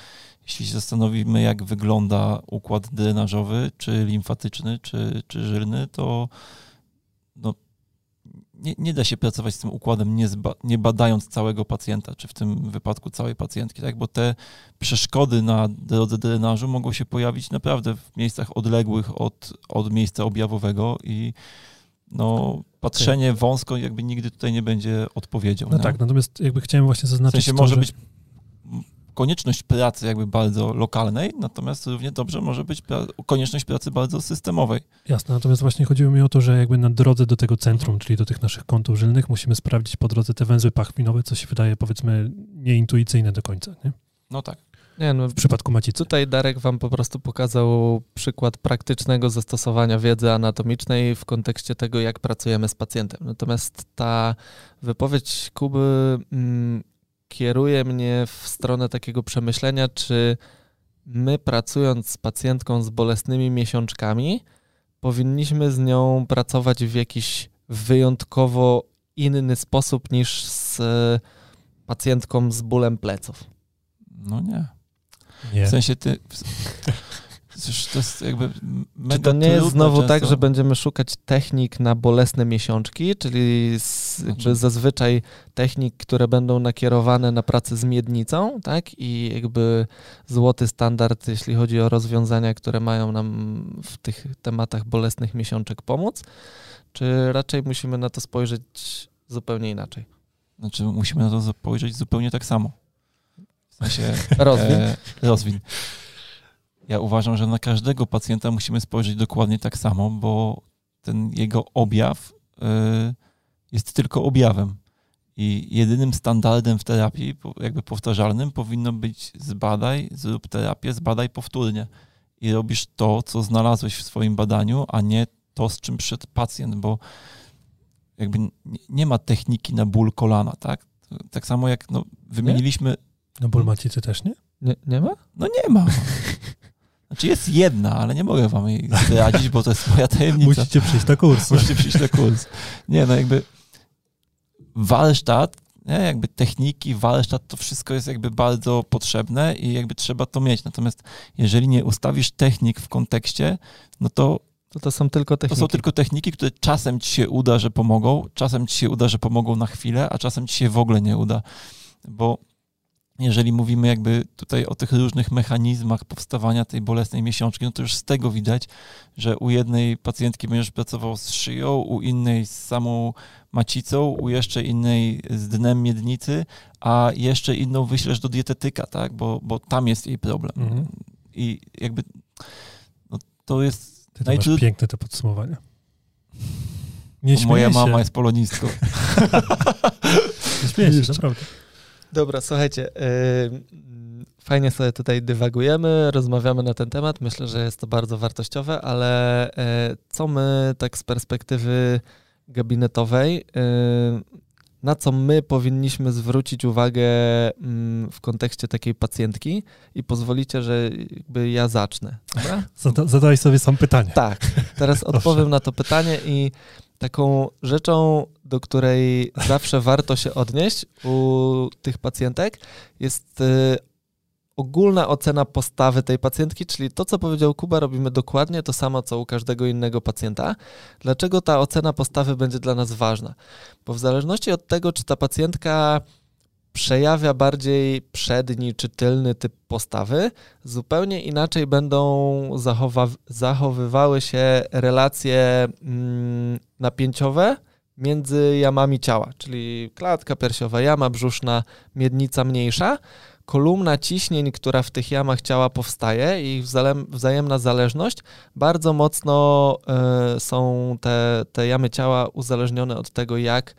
jeśli się zastanowimy, jak wygląda układ drenażowy, czy limfatyczny, czy, czy żylny, to no, nie, nie da się pracować z tym układem, nie, zba, nie badając całego pacjenta, czy w tym wypadku całej pacjentki, tak? Bo te przeszkody na drodze drenażu mogą się pojawić naprawdę w miejscach odległych od, od miejsca objawowego i no, patrzenie okay. wąsko jakby nigdy tutaj nie będzie odpowiedzią. No nie? tak, natomiast jakby chciałem właśnie zaznaczyć w sensie to, może że... być konieczność pracy jakby bardzo lokalnej, natomiast równie dobrze może być pra konieczność pracy bardzo systemowej. Jasne, natomiast właśnie chodziło mi o to, że jakby na drodze do tego centrum, czyli do tych naszych kątów żylnych, musimy sprawdzić po drodze te węzły pachwinowe, co się wydaje powiedzmy nieintuicyjne do końca, nie? No tak. Nie, no, w przypadku macicy. Tutaj Darek wam po prostu pokazał przykład praktycznego zastosowania wiedzy anatomicznej w kontekście tego, jak pracujemy z pacjentem. Natomiast ta wypowiedź Kuby mm, kieruje mnie w stronę takiego przemyślenia, czy my pracując z pacjentką z bolesnymi miesiączkami, powinniśmy z nią pracować w jakiś wyjątkowo inny sposób niż z pacjentką z bólem pleców. No nie. Nie. W sensie ty. to jest jakby Czy to nie jest znowu często. tak, że będziemy szukać technik na bolesne miesiączki, czyli z, znaczy. zazwyczaj technik, które będą nakierowane na pracę z miednicą, tak? I jakby złoty standard, jeśli chodzi o rozwiązania, które mają nam w tych tematach bolesnych miesiączek pomóc, czy raczej musimy na to spojrzeć zupełnie inaczej? Znaczy musimy na to spojrzeć zupełnie tak samo. W sensie... rozwin. E, rozwin. Ja uważam, że na każdego pacjenta musimy spojrzeć dokładnie tak samo, bo ten jego objaw y, jest tylko objawem. I jedynym standardem w terapii, jakby powtarzalnym, powinno być zbadaj, zrób terapię, zbadaj powtórnie. I robisz to, co znalazłeś w swoim badaniu, a nie to, z czym przyszedł pacjent, bo jakby nie ma techniki na ból kolana, tak? Tak samo jak no, wymieniliśmy. Na ból macicy też nie? nie? Nie ma? No nie ma. Znaczy jest jedna, ale nie mogę wam jej zdradzić, bo to jest moja tajemnica. Musicie przyjść na kurs. Musicie przyjść na kurs. Nie, no jakby warsztat, nie, jakby techniki, warsztat, to wszystko jest jakby bardzo potrzebne i jakby trzeba to mieć. Natomiast jeżeli nie ustawisz technik w kontekście, no to to, to są tylko techniki. To są tylko techniki, które czasem ci się uda, że pomogą, czasem ci się uda, że pomogą na chwilę, a czasem ci się w ogóle nie uda. Bo jeżeli mówimy jakby tutaj o tych różnych mechanizmach powstawania tej bolesnej miesiączki, no to już z tego widać, że u jednej pacjentki będziesz pracował z szyją, u innej z samą macicą, u jeszcze innej z dnem miednicy, a jeszcze inną wyślesz do dietetyka, tak? Bo, bo tam jest jej problem. Mhm. I jakby no, to jest... Ty to najtrud... piękne to podsumowanie. Nie Moja mama jest polonistką. nie śmieję się, naprawdę. Dobra, słuchajcie. Fajnie sobie tutaj dywagujemy, rozmawiamy na ten temat. Myślę, że jest to bardzo wartościowe, ale e, co my tak z perspektywy gabinetowej, e, na co my powinniśmy zwrócić uwagę mm, w kontekście takiej pacjentki i pozwolicie, że jakby ja zacznę. Zada, zadałeś sobie sam pytanie. Tak, teraz odpowiem na to pytanie i taką rzeczą, do której zawsze warto się odnieść u tych pacjentek jest y, ogólna ocena postawy tej pacjentki, czyli to, co powiedział Kuba, robimy dokładnie to samo, co u każdego innego pacjenta. Dlaczego ta ocena postawy będzie dla nas ważna? Bo w zależności od tego, czy ta pacjentka przejawia bardziej przedni czy tylny typ postawy, zupełnie inaczej będą zachowa- zachowywały się relacje mm, napięciowe między jamami ciała, czyli klatka piersiowa, jama brzuszna, miednica mniejsza, kolumna ciśnień, która w tych jamach ciała powstaje i wzajemna zależność, bardzo mocno y, są te, te jamy ciała uzależnione od tego, jak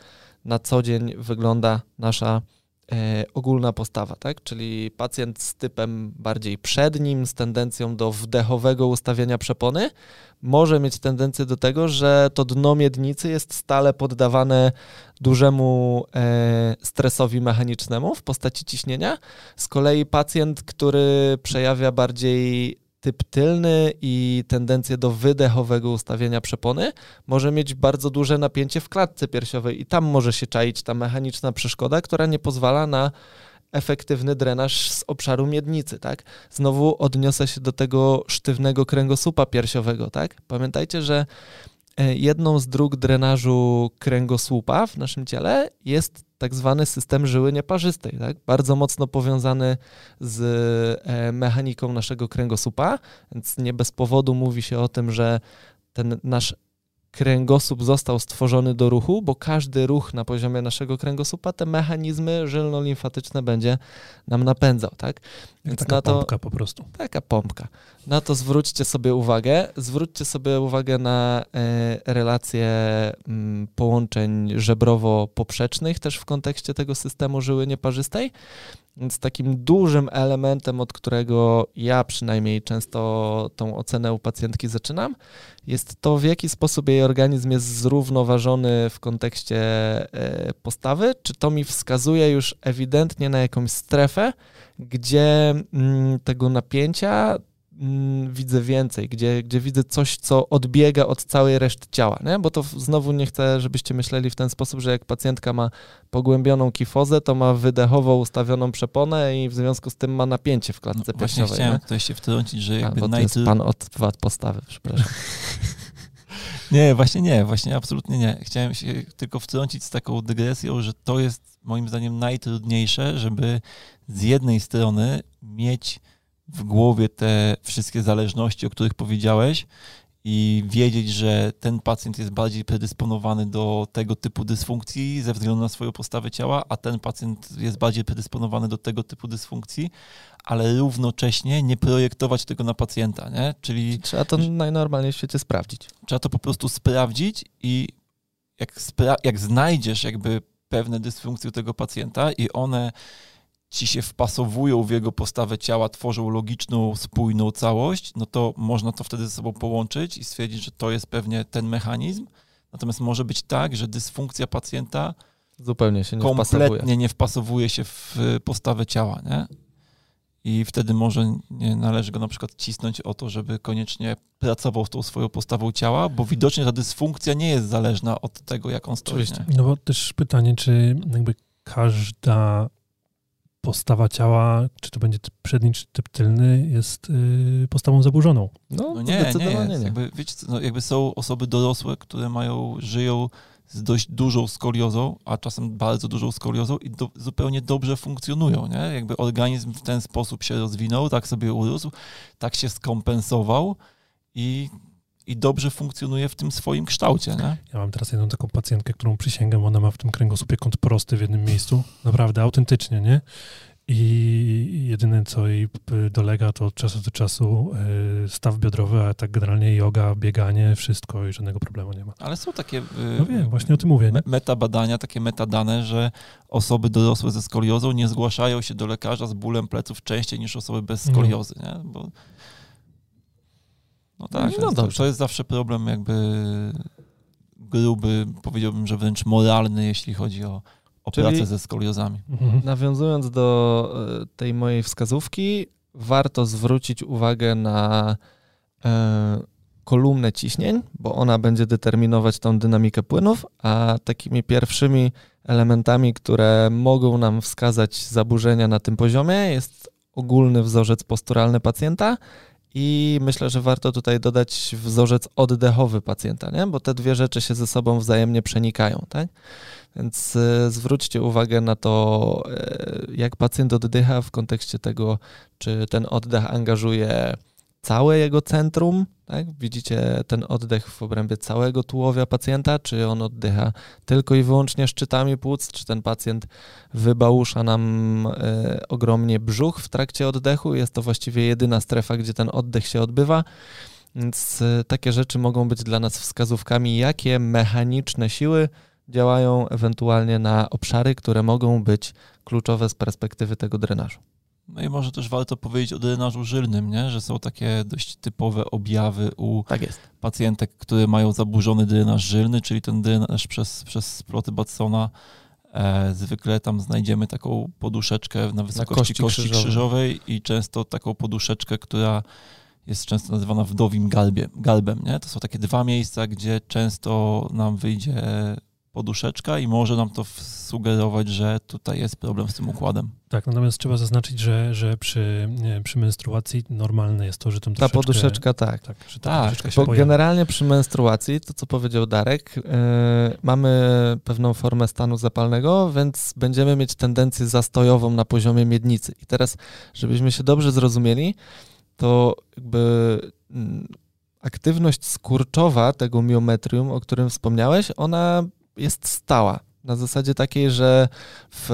na co dzień wygląda nasza E, ogólna postawa, tak? Czyli pacjent z typem bardziej przednim, z tendencją do wdechowego ustawienia przepony, może mieć tendencję do tego, że to dno miednicy jest stale poddawane dużemu e, stresowi mechanicznemu w postaci ciśnienia. Z kolei pacjent, który przejawia bardziej typ tylny i tendencję do wydechowego ustawienia przepony może mieć bardzo duże napięcie w klatce piersiowej i tam może się czaić ta mechaniczna przeszkoda, która nie pozwala na efektywny drenaż z obszaru miednicy, tak? Znowu odniosę się do tego sztywnego kręgosłupa piersiowego, tak? Pamiętajcie, że e, jedną z dróg drenażu kręgosłupa w naszym ciele jest tak zwany system żyły nieparzystej, tak? bardzo mocno powiązany z e, mechaniką naszego kręgosłupa, więc nie bez powodu mówi się o tym, że ten nasz kręgosłup został stworzony do ruchu, bo każdy ruch na poziomie naszego kręgosłupa te mechanizmy żylno-limfatyczne będzie nam napędzał, tak? Więc taka na to, pompka po prostu. Taka pompka. Na to zwróćcie sobie uwagę. Zwróćcie sobie uwagę na e, relacje mm, połączeń żebrowo-poprzecznych też w kontekście tego systemu żyły nieparzystej. Więc takim dużym elementem, od którego ja przynajmniej często tą ocenę u pacjentki zaczynam, jest to, w jaki sposób jej organizm jest zrównoważony w kontekście e, postawy. Czy to mi wskazuje już ewidentnie na jakąś strefę, gdzie mm, tego napięcia mm, widzę więcej, gdzie, gdzie widzę coś, co odbiega od całej reszty ciała, nie? bo to znowu nie chcę, żebyście myśleli w ten sposób, że jak pacjentka ma pogłębioną kifozę, to ma wydechowo ustawioną przeponę i w związku z tym ma napięcie w klatce no, piersiowej. Właśnie chciałem tutaj się wtrącić, że jakby A, jest pan od wad postawy, przepraszam. nie, właśnie nie, właśnie absolutnie nie. Chciałem się tylko wtrącić z taką dygresją, że to jest moim zdaniem najtrudniejsze, żeby z jednej strony mieć w głowie te wszystkie zależności, o których powiedziałeś, i wiedzieć, że ten pacjent jest bardziej predysponowany do tego typu dysfunkcji ze względu na swoją postawę ciała, a ten pacjent jest bardziej predysponowany do tego typu dysfunkcji, ale równocześnie nie projektować tego na pacjenta, nie? Czyli... Trzeba to najnormalniej w świecie sprawdzić. Trzeba to po prostu sprawdzić i jak, spra- jak znajdziesz jakby pewne dysfunkcje u tego pacjenta i one ci się wpasowują w jego postawę ciała, tworzą logiczną, spójną całość, no to można to wtedy ze sobą połączyć i stwierdzić, że to jest pewnie ten mechanizm. Natomiast może być tak, że dysfunkcja pacjenta zupełnie się nie kompletnie wpasowuje. nie wpasowuje się w postawę ciała, nie? I wtedy może nie należy go na przykład cisnąć o to, żeby koniecznie pracował z tą swoją postawą ciała, bo widocznie ta dysfunkcja nie jest zależna od tego, jak on stoi. Oczywiście. No bo też pytanie, czy jakby każda postawa ciała, czy to będzie typ przedni, czy typ tylny, jest y, postawą zaburzoną. No, no nie, nie, jest. Jakby, wiecie, no jakby są osoby dorosłe, które mają, żyją z dość dużą skoliozą, a czasem bardzo dużą skoliozą i do, zupełnie dobrze funkcjonują, nie? Jakby organizm w ten sposób się rozwinął, tak sobie urósł, tak się skompensował i i dobrze funkcjonuje w tym swoim kształcie. Nie? Ja mam teraz jedną taką pacjentkę, którą przysięgam, ona ma w tym kręgosłupie kąt prosty w jednym miejscu, naprawdę autentycznie, nie? i jedyne co jej dolega to od czasu do czasu y, staw biodrowy, a tak generalnie yoga, bieganie, wszystko i żadnego problemu nie ma. Ale są takie no wiem, właśnie o tym mówię. Me metabadania, takie metadane, że osoby dorosłe ze skoliozą nie zgłaszają się do lekarza z bólem pleców częściej niż osoby bez no. skoliozy, no. nie? Bo... No tak, no, to, to jest zawsze problem jakby gruby, powiedziałbym, że wręcz moralny, jeśli chodzi o o Czyli pracę ze skoliozami. Mhm. Nawiązując do e, tej mojej wskazówki, warto zwrócić uwagę na e, kolumnę ciśnień, bo ona będzie determinować tą dynamikę płynów, a takimi pierwszymi elementami, które mogą nam wskazać zaburzenia na tym poziomie, jest ogólny wzorzec posturalny pacjenta i myślę, że warto tutaj dodać wzorzec oddechowy pacjenta, nie? bo te dwie rzeczy się ze sobą wzajemnie przenikają. Tak? Więc e, zwróćcie uwagę na to, e, jak pacjent oddycha w kontekście tego, czy ten oddech angażuje całe jego centrum, tak? Widzicie ten oddech w obrębie całego tułowia pacjenta, czy on oddycha tylko i wyłącznie szczytami płuc, czy ten pacjent wybałusza nam e, ogromnie brzuch w trakcie oddechu. Jest to właściwie jedyna strefa, gdzie ten oddech się odbywa. Więc e, takie rzeczy mogą być dla nas wskazówkami, jakie mechaniczne siły działają ewentualnie na obszary, które mogą być kluczowe z perspektywy tego drenażu. No i może też warto powiedzieć o drenażu żylnym, nie? że są takie dość typowe objawy u tak pacjentek, które mają zaburzony drenaż żylny, czyli ten drenaż przez, przez sploty Batsona. E, zwykle tam znajdziemy taką poduszeczkę na wysokości na kości, kości krzyżowej. krzyżowej i często taką poduszeczkę, która jest często nazywana wdowim galbie, galbem. Nie? To są takie dwa miejsca, gdzie często nam wyjdzie poduszeczka i może nam to sugerować, że tutaj jest problem z tym układem. Tak, natomiast trzeba zaznaczyć, że, że przy, nie, przy menstruacji normalne jest to, że tam Ta poduszeczka, tak. Tak, że ta tak poduszeczka bo generalnie przy menstruacji, to co powiedział Darek, yy, mamy pewną formę stanu zapalnego, więc będziemy mieć tendencję zastojową na poziomie miednicy. I teraz, żebyśmy się dobrze zrozumieli, to jakby mm, aktywność skurczowa tego miometrium, o którym wspomniałeś, ona jest stała. Na zasadzie takiej, że w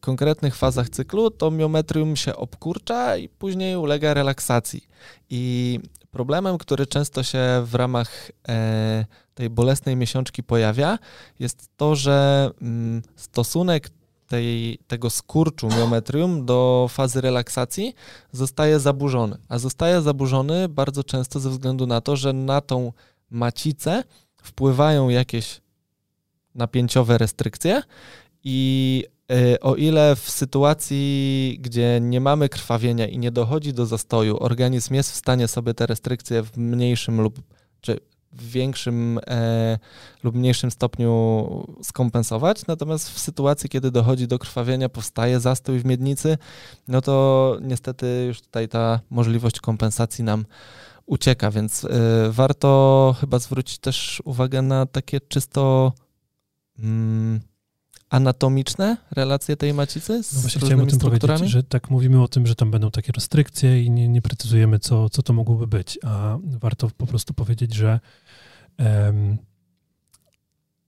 konkretnych fazach cyklu to miometrium się obkurcza i później ulega relaksacji. I problemem, który często się w ramach e, tej bolesnej miesiączki pojawia, jest to, że mm, stosunek tej, tego skurczu miometrium do fazy relaksacji zostaje zaburzony. A zostaje zaburzony bardzo często ze względu na to, że na tą macicę wpływają jakieś napięciowe restrykcje i e, o ile w sytuacji, gdzie nie mamy krwawienia i nie dochodzi do zastoju, organizm jest w stanie sobie te restrykcje w mniejszym lub czy w większym e, lub mniejszym stopniu skompensować, natomiast w sytuacji, kiedy dochodzi do krwawienia, powstaje zastój w miednicy, no to niestety już tutaj ta możliwość kompensacji nam ucieka, więc e, warto chyba zwrócić też uwagę na takie czysto mm, anatomiczne relacje tej macicy z no właśnie chciałem o tym strukturami? powiedzieć, że tak mówimy o tym, że tam będą takie restrykcje i nie, nie precyzujemy, co, co to mogłoby być, a warto po prostu powiedzieć, że um,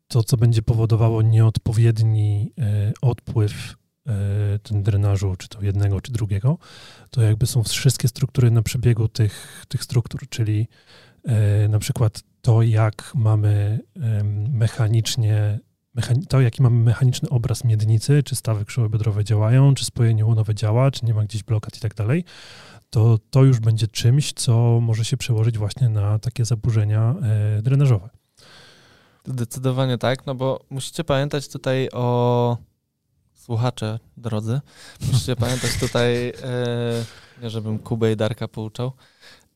to, co będzie powodowało nieodpowiedni e, odpływ e, ten drenażu, czy to jednego, czy drugiego, to jakby są wszystkie struktury na przebiegu tych, tych struktur, czyli e, na przykład to, jak mamy mechanicznie to, jaki mamy mechaniczny obraz miednicy, czy stawy krzywobiodrowe działają, czy spojenie łonowe działa, czy nie ma gdzieś blokad i tak dalej, to to już będzie czymś, co może się przełożyć właśnie na takie zaburzenia e, drenażowe. Zdecydowanie tak, no bo musicie pamiętać tutaj o słuchacze drodzy, musicie pamiętać tutaj, e, nie żebym Kubę i Darka pouczał.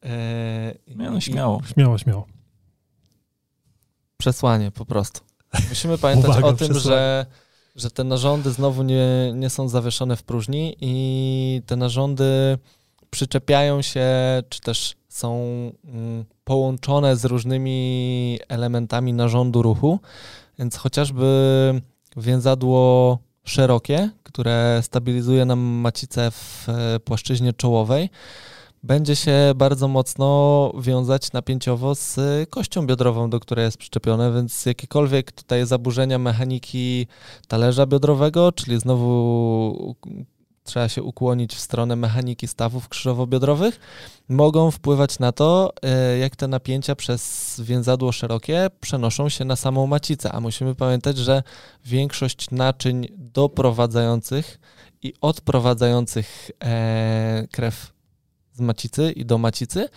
E, no, śmiało. Śmiało, śmiało. Przesłanie po prostu. Musimy pamiętać Uwaga, o tym, że, że te narządy znowu nie, nie są zawieszone w próżni i te narządy przyczepiają się, czy też są mm, połączone z różnymi elementami narządu ruchu, więc chociażby więzadło szerokie, które stabilizuje nam macicę w e, płaszczyźnie czołowej, będzie się bardzo mocno wiązać napięciowo z kością biodrową, do której jest przyczepione, więc jakiekolwiek tutaj zaburzenia mechaniki talerza biodrowego, czyli znowu trzeba się ukłonić w stronę mechaniki stawów krzyżowo-biodrowych, mogą wpływać na to, e, jak te napięcia przez więzadło szerokie przenoszą się na samą macicę. A musimy pamiętać, że większość naczyń doprowadzających i odprowadzających e, krew z macicy i do macicy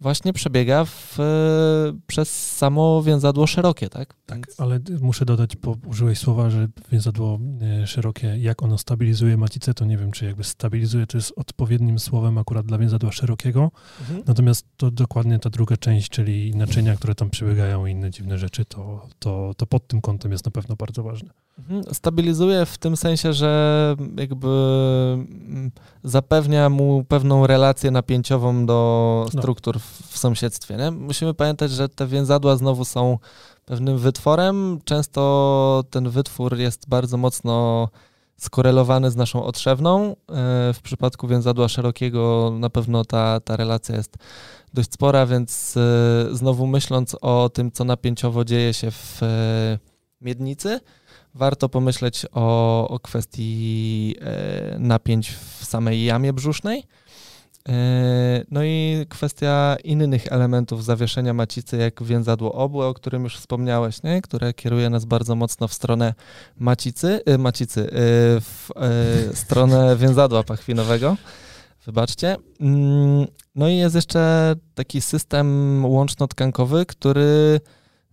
właśnie przebiega w, e, przez samo więzadło szerokie, tak? Tak, Więc... ale muszę dodać, bo użyłeś słowa, że więzadło e, szerokie, jak ono stabilizuje macicę, to nie wiem, czy jakby stabilizuje, to jest odpowiednim słowem akurat dla więzadła szerokiego. Mhm. Natomiast to dokładnie ta druga część, czyli naczynia, które tam przebiegają i inne dziwne rzeczy, to, to, to pod tym kątem jest na pewno bardzo ważne. Mhm. Stabilizuje w tym sensie, że jakby mm, zapewnia mu pewną relację napięciową do no. struktur w sąsiedztwie. Nie? Musimy pamiętać, że te więzadła znowu są pewnym wytworem. Często ten wytwór jest bardzo mocno skorelowany z naszą otrzewną. E, w przypadku więzadła szerokiego na pewno ta, ta relacja jest dość spora, więc e, znowu myśląc o tym, co napięciowo dzieje się w e, miednicy, warto pomyśleć o, o kwestii napięć w samej jamie brzusznej E, no i kwestia innych elementów zawieszenia macicy, jak więzadło obłe, o którym już wspomniałeś, nie? które kieruje nas bardzo mocno w stronę macicy, y, macicy, y, w stronę więzadła pachwinowego. Wybaczcie. Mm, no i jest jeszcze taki system łączno-tkankowy, który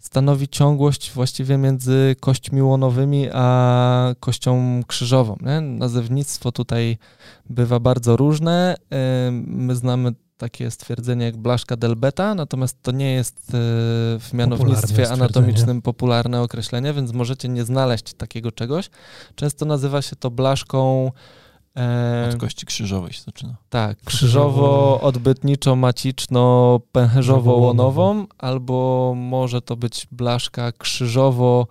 stanowi ciągłość właściwie między kośćmi łonowymi a kością krzyżową. Nie? Nazewnictwo tutaj bywa bardzo różne. My znamy takie stwierdzenie jak blaszka del beta, natomiast to nie jest e, w mianownictwie anatomicznym popularne określenie, więc możecie nie znaleźć takiego czegoś. Często nazywa się to blaszką od kości krzyżowej się zaczyna. Tak, krzyżowo-odbytniczo-maciczno-pęcherzowo-łonową, albo może to być blaszka krzyżowo,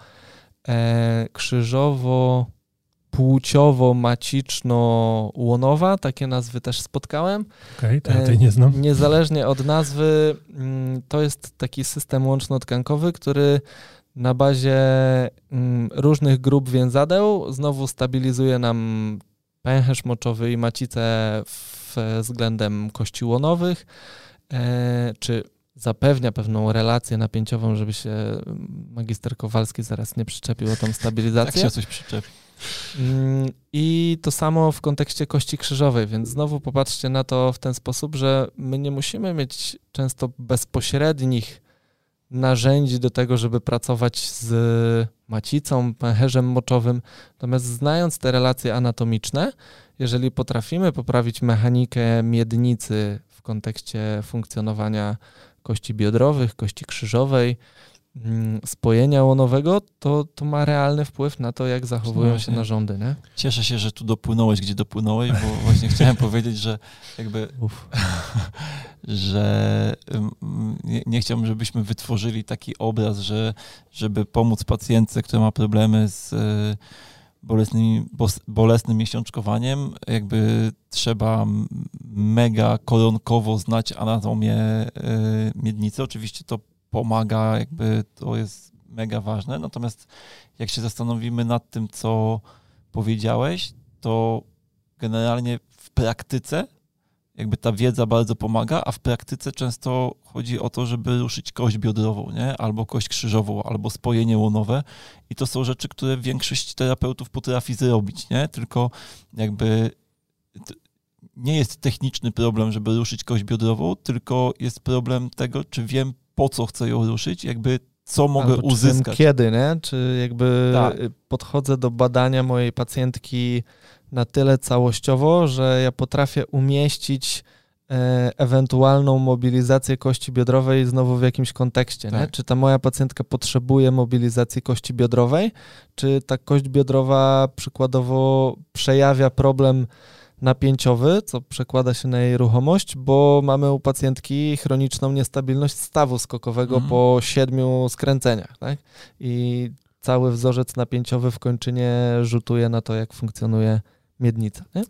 e, krzyżowo płciowo-maciczno-łonowa, takie nazwy też spotkałem. Okej, okay, to ja tej nie znam. E, niezależnie od nazwy, mm, to jest taki system łączno-tkankowy, który na bazie mm, różnych grup więzadeł znowu stabilizuje nam pęcherz moczowy i macicę względem kości łonowych, e, czy zapewnia pewną relację napięciową, żeby się magister Kowalski zaraz nie przyczepił o tą stabilizację. Tak się coś przyczepi. Mm, I to samo w kontekście kości krzyżowej, więc znowu popatrzcie na to w ten sposób, że my nie musimy mieć często bezpośrednich narzędzi do tego, żeby pracować z macicą, pęcherzem moczowym. Natomiast znając te relacje anatomiczne, jeżeli potrafimy poprawić mechanikę miednicy w kontekście funkcjonowania kości biodrowych, kości krzyżowej, Mm, spojenia łonowego, to, to ma realny wpływ na to, jak zachowują się narządy. Nie? Cieszę się, że tu dopłynąłeś, gdzie dopłynąłeś, bo właśnie chciałem powiedzieć, że jakby, że nie, nie, chciałbym, żebyśmy wytworzyli taki obraz, że żeby pomóc pacjentce, która ma problemy z e, bolesnym, bolesnym miesiączkowaniem, jakby trzeba mega koronkowo znać anatomię e, miednicy. Oczywiście to pomaga, jakby to jest mega ważne. Natomiast jak się zastanowimy nad tym, co powiedziałeś, to generalnie w praktyce jakby ta wiedza bardzo pomaga, a w praktyce często chodzi o to, żeby ruszyć kość biodrową, nie? albo kość krzyżową, albo spojenie łonowe i to są rzeczy, które większość terapeutów potrafi zrobić, nie? Tylko jakby nie jest techniczny problem, żeby ruszyć kość biodrową, tylko jest problem tego, czy wiem po co chcę ją ruszyć, jakby co mogę Albo uzyskać. kiedy, nie? Czy jakby tak. podchodzę do badania mojej pacjentki na tyle całościowo, że ja potrafię umieścić e, ewentualną mobilizację kości biodrowej znowu w jakimś kontekście. Tak. Czy ta moja pacjentka potrzebuje mobilizacji kości biodrowej, czy ta kość biodrowa przykładowo przejawia problem napięciowy, co przekłada się na jej ruchomość, bo mamy u pacjentki chroniczną niestabilność stawu skokowego mhm. po siedmiu skręceniach. Tak? I cały wzorzec napięciowy w kończynie rzutuje na to, jak funkcjonuje miednica. Nie?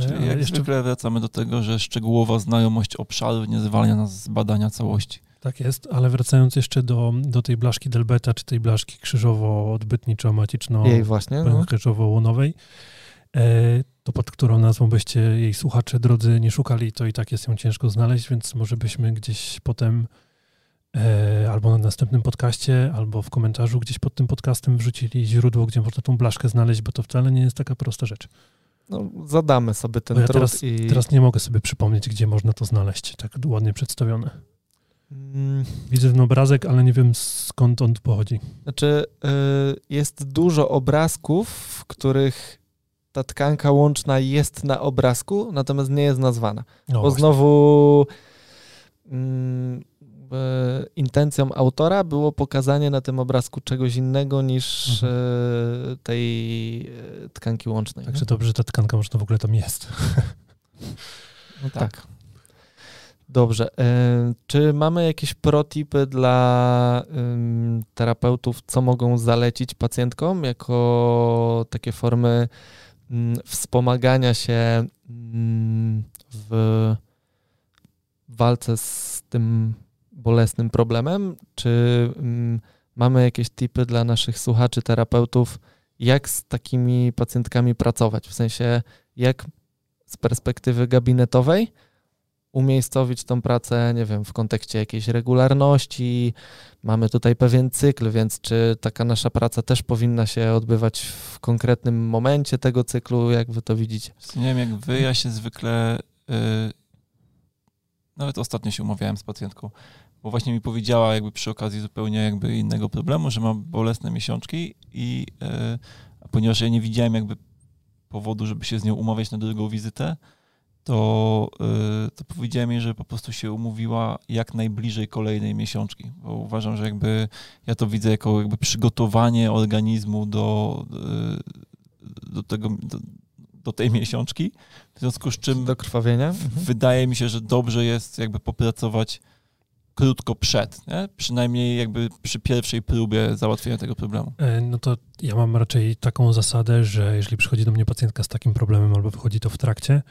Czyli jak jeszcze wracamy do tego, że szczegółowa znajomość obszaru nie zwalnia nas z badania całości. Tak jest, ale wracając jeszcze do, do tej blaszki Delbeta, czy tej blaszki krzyżowo-odbytniczo-maciczno, Jej właśnie, no. krzyżowo-łonowej, to pod którą nazwą byście jej słuchacze drodzy nie szukali, to i tak jest ją ciężko znaleźć, więc może byśmy gdzieś potem albo na następnym podcaście, albo w komentarzu gdzieś pod tym podcastem wrzucili źródło, gdzie można tą blaszkę znaleźć, bo to wcale nie jest taka prosta rzecz. No, zadamy sobie ten ja trud teraz, i... teraz nie mogę sobie przypomnieć, gdzie można to znaleźć, tak ładnie przedstawione. Mm, Widzę ten obrazek, ale nie wiem skąd on pochodzi. Znaczy, y, jest dużo obrazków, w których ta tkanka łączna jest na obrazku, natomiast nie jest nazwana. No Bo właśnie. znowu mm, e, intencją autora było pokazanie na tym obrazku czegoś innego niż Mhm. e, tej e, tkanki łącznej. Także nie? dobrze, że ta tkanka można w ogóle tam jest. No tak. Dobrze. E, Czy mamy jakieś protipy dla terapeutów, co mogą zalecić pacjentkom jako takie formy mm, wspomagania się mm, w walce z tym bolesnym problemem? Czy mm, mamy jakieś tipy dla naszych słuchaczy, terapeutów, jak z takimi pacjentkami pracować? W sensie, jak z perspektywy gabinetowej umiejscowić tą pracę, nie wiem, w kontekście jakiejś regularności. Mamy tutaj pewien cykl, więc czy taka nasza praca też powinna się odbywać w konkretnym momencie tego cyklu, jak wy to widzicie? Nie wiem jak wy, ja się zwykle. Yy, nawet ostatnio się umawiałem z pacjentką, bo właśnie mi powiedziała, jakby przy okazji zupełnie jakby innego problemu, że ma bolesne miesiączki i yy, a ponieważ ja nie widziałem jakby powodu, żeby się z nią umawiać na drugą wizytę, to, yy, to powiedziałem jej, że po prostu się umówiła jak najbliżej kolejnej miesiączki, bo uważam, że jakby ja to widzę jako jakby przygotowanie organizmu do, yy, do tego, do, do tej miesiączki, w związku z czym Do krwawienia? Mhm. wydaje mi się, że dobrze jest jakby popracować krótko przed, nie? przynajmniej jakby przy pierwszej próbie załatwienia tego problemu. E, No to ja mam raczej taką zasadę, że jeżeli przychodzi do mnie pacjentka z takim problemem albo wychodzi to w trakcie,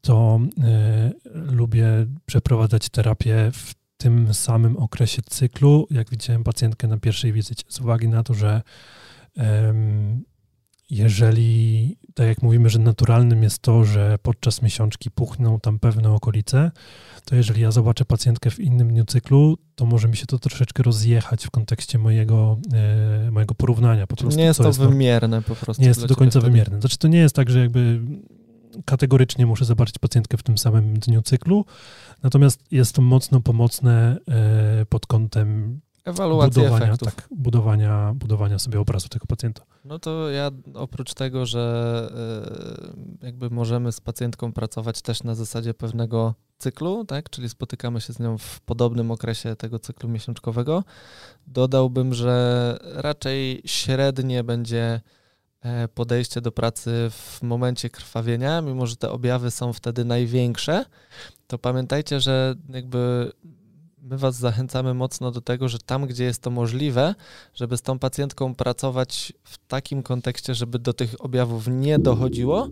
to e, lubię przeprowadzać terapię w tym samym okresie cyklu, jak widziałem pacjentkę na pierwszej wizycie. Z uwagi na to, że em, jeżeli, tak jak mówimy, że naturalnym jest to, że podczas miesiączki puchną tam pewne okolice, to jeżeli ja zobaczę pacjentkę w innym dniu cyklu, to może mi się to troszeczkę rozjechać w kontekście mojego, e, mojego porównania. Po prostu, nie jest to jest no- wymierne po prostu. nie jest to do końca wtedy. wymierne. Znaczy, to nie jest tak, że jakby kategorycznie muszę zobaczyć pacjentkę w tym samym dniu cyklu, natomiast jest to mocno pomocne e, pod kątem Ewaluacja budowania, efektów. tak, budowania, budowania sobie obrazu tego pacjenta. No to ja oprócz tego, że y, jakby możemy z pacjentką pracować też na zasadzie pewnego cyklu, tak, czyli spotykamy się z nią w podobnym okresie tego cyklu miesiączkowego, dodałbym, że raczej średnie będzie e, podejście do pracy w momencie krwawienia, mimo że te objawy są wtedy największe, to pamiętajcie, że jakby my Was zachęcamy mocno do tego, że tam, gdzie jest to możliwe, żeby z tą pacjentką pracować w takim kontekście, żeby do tych objawów nie dochodziło,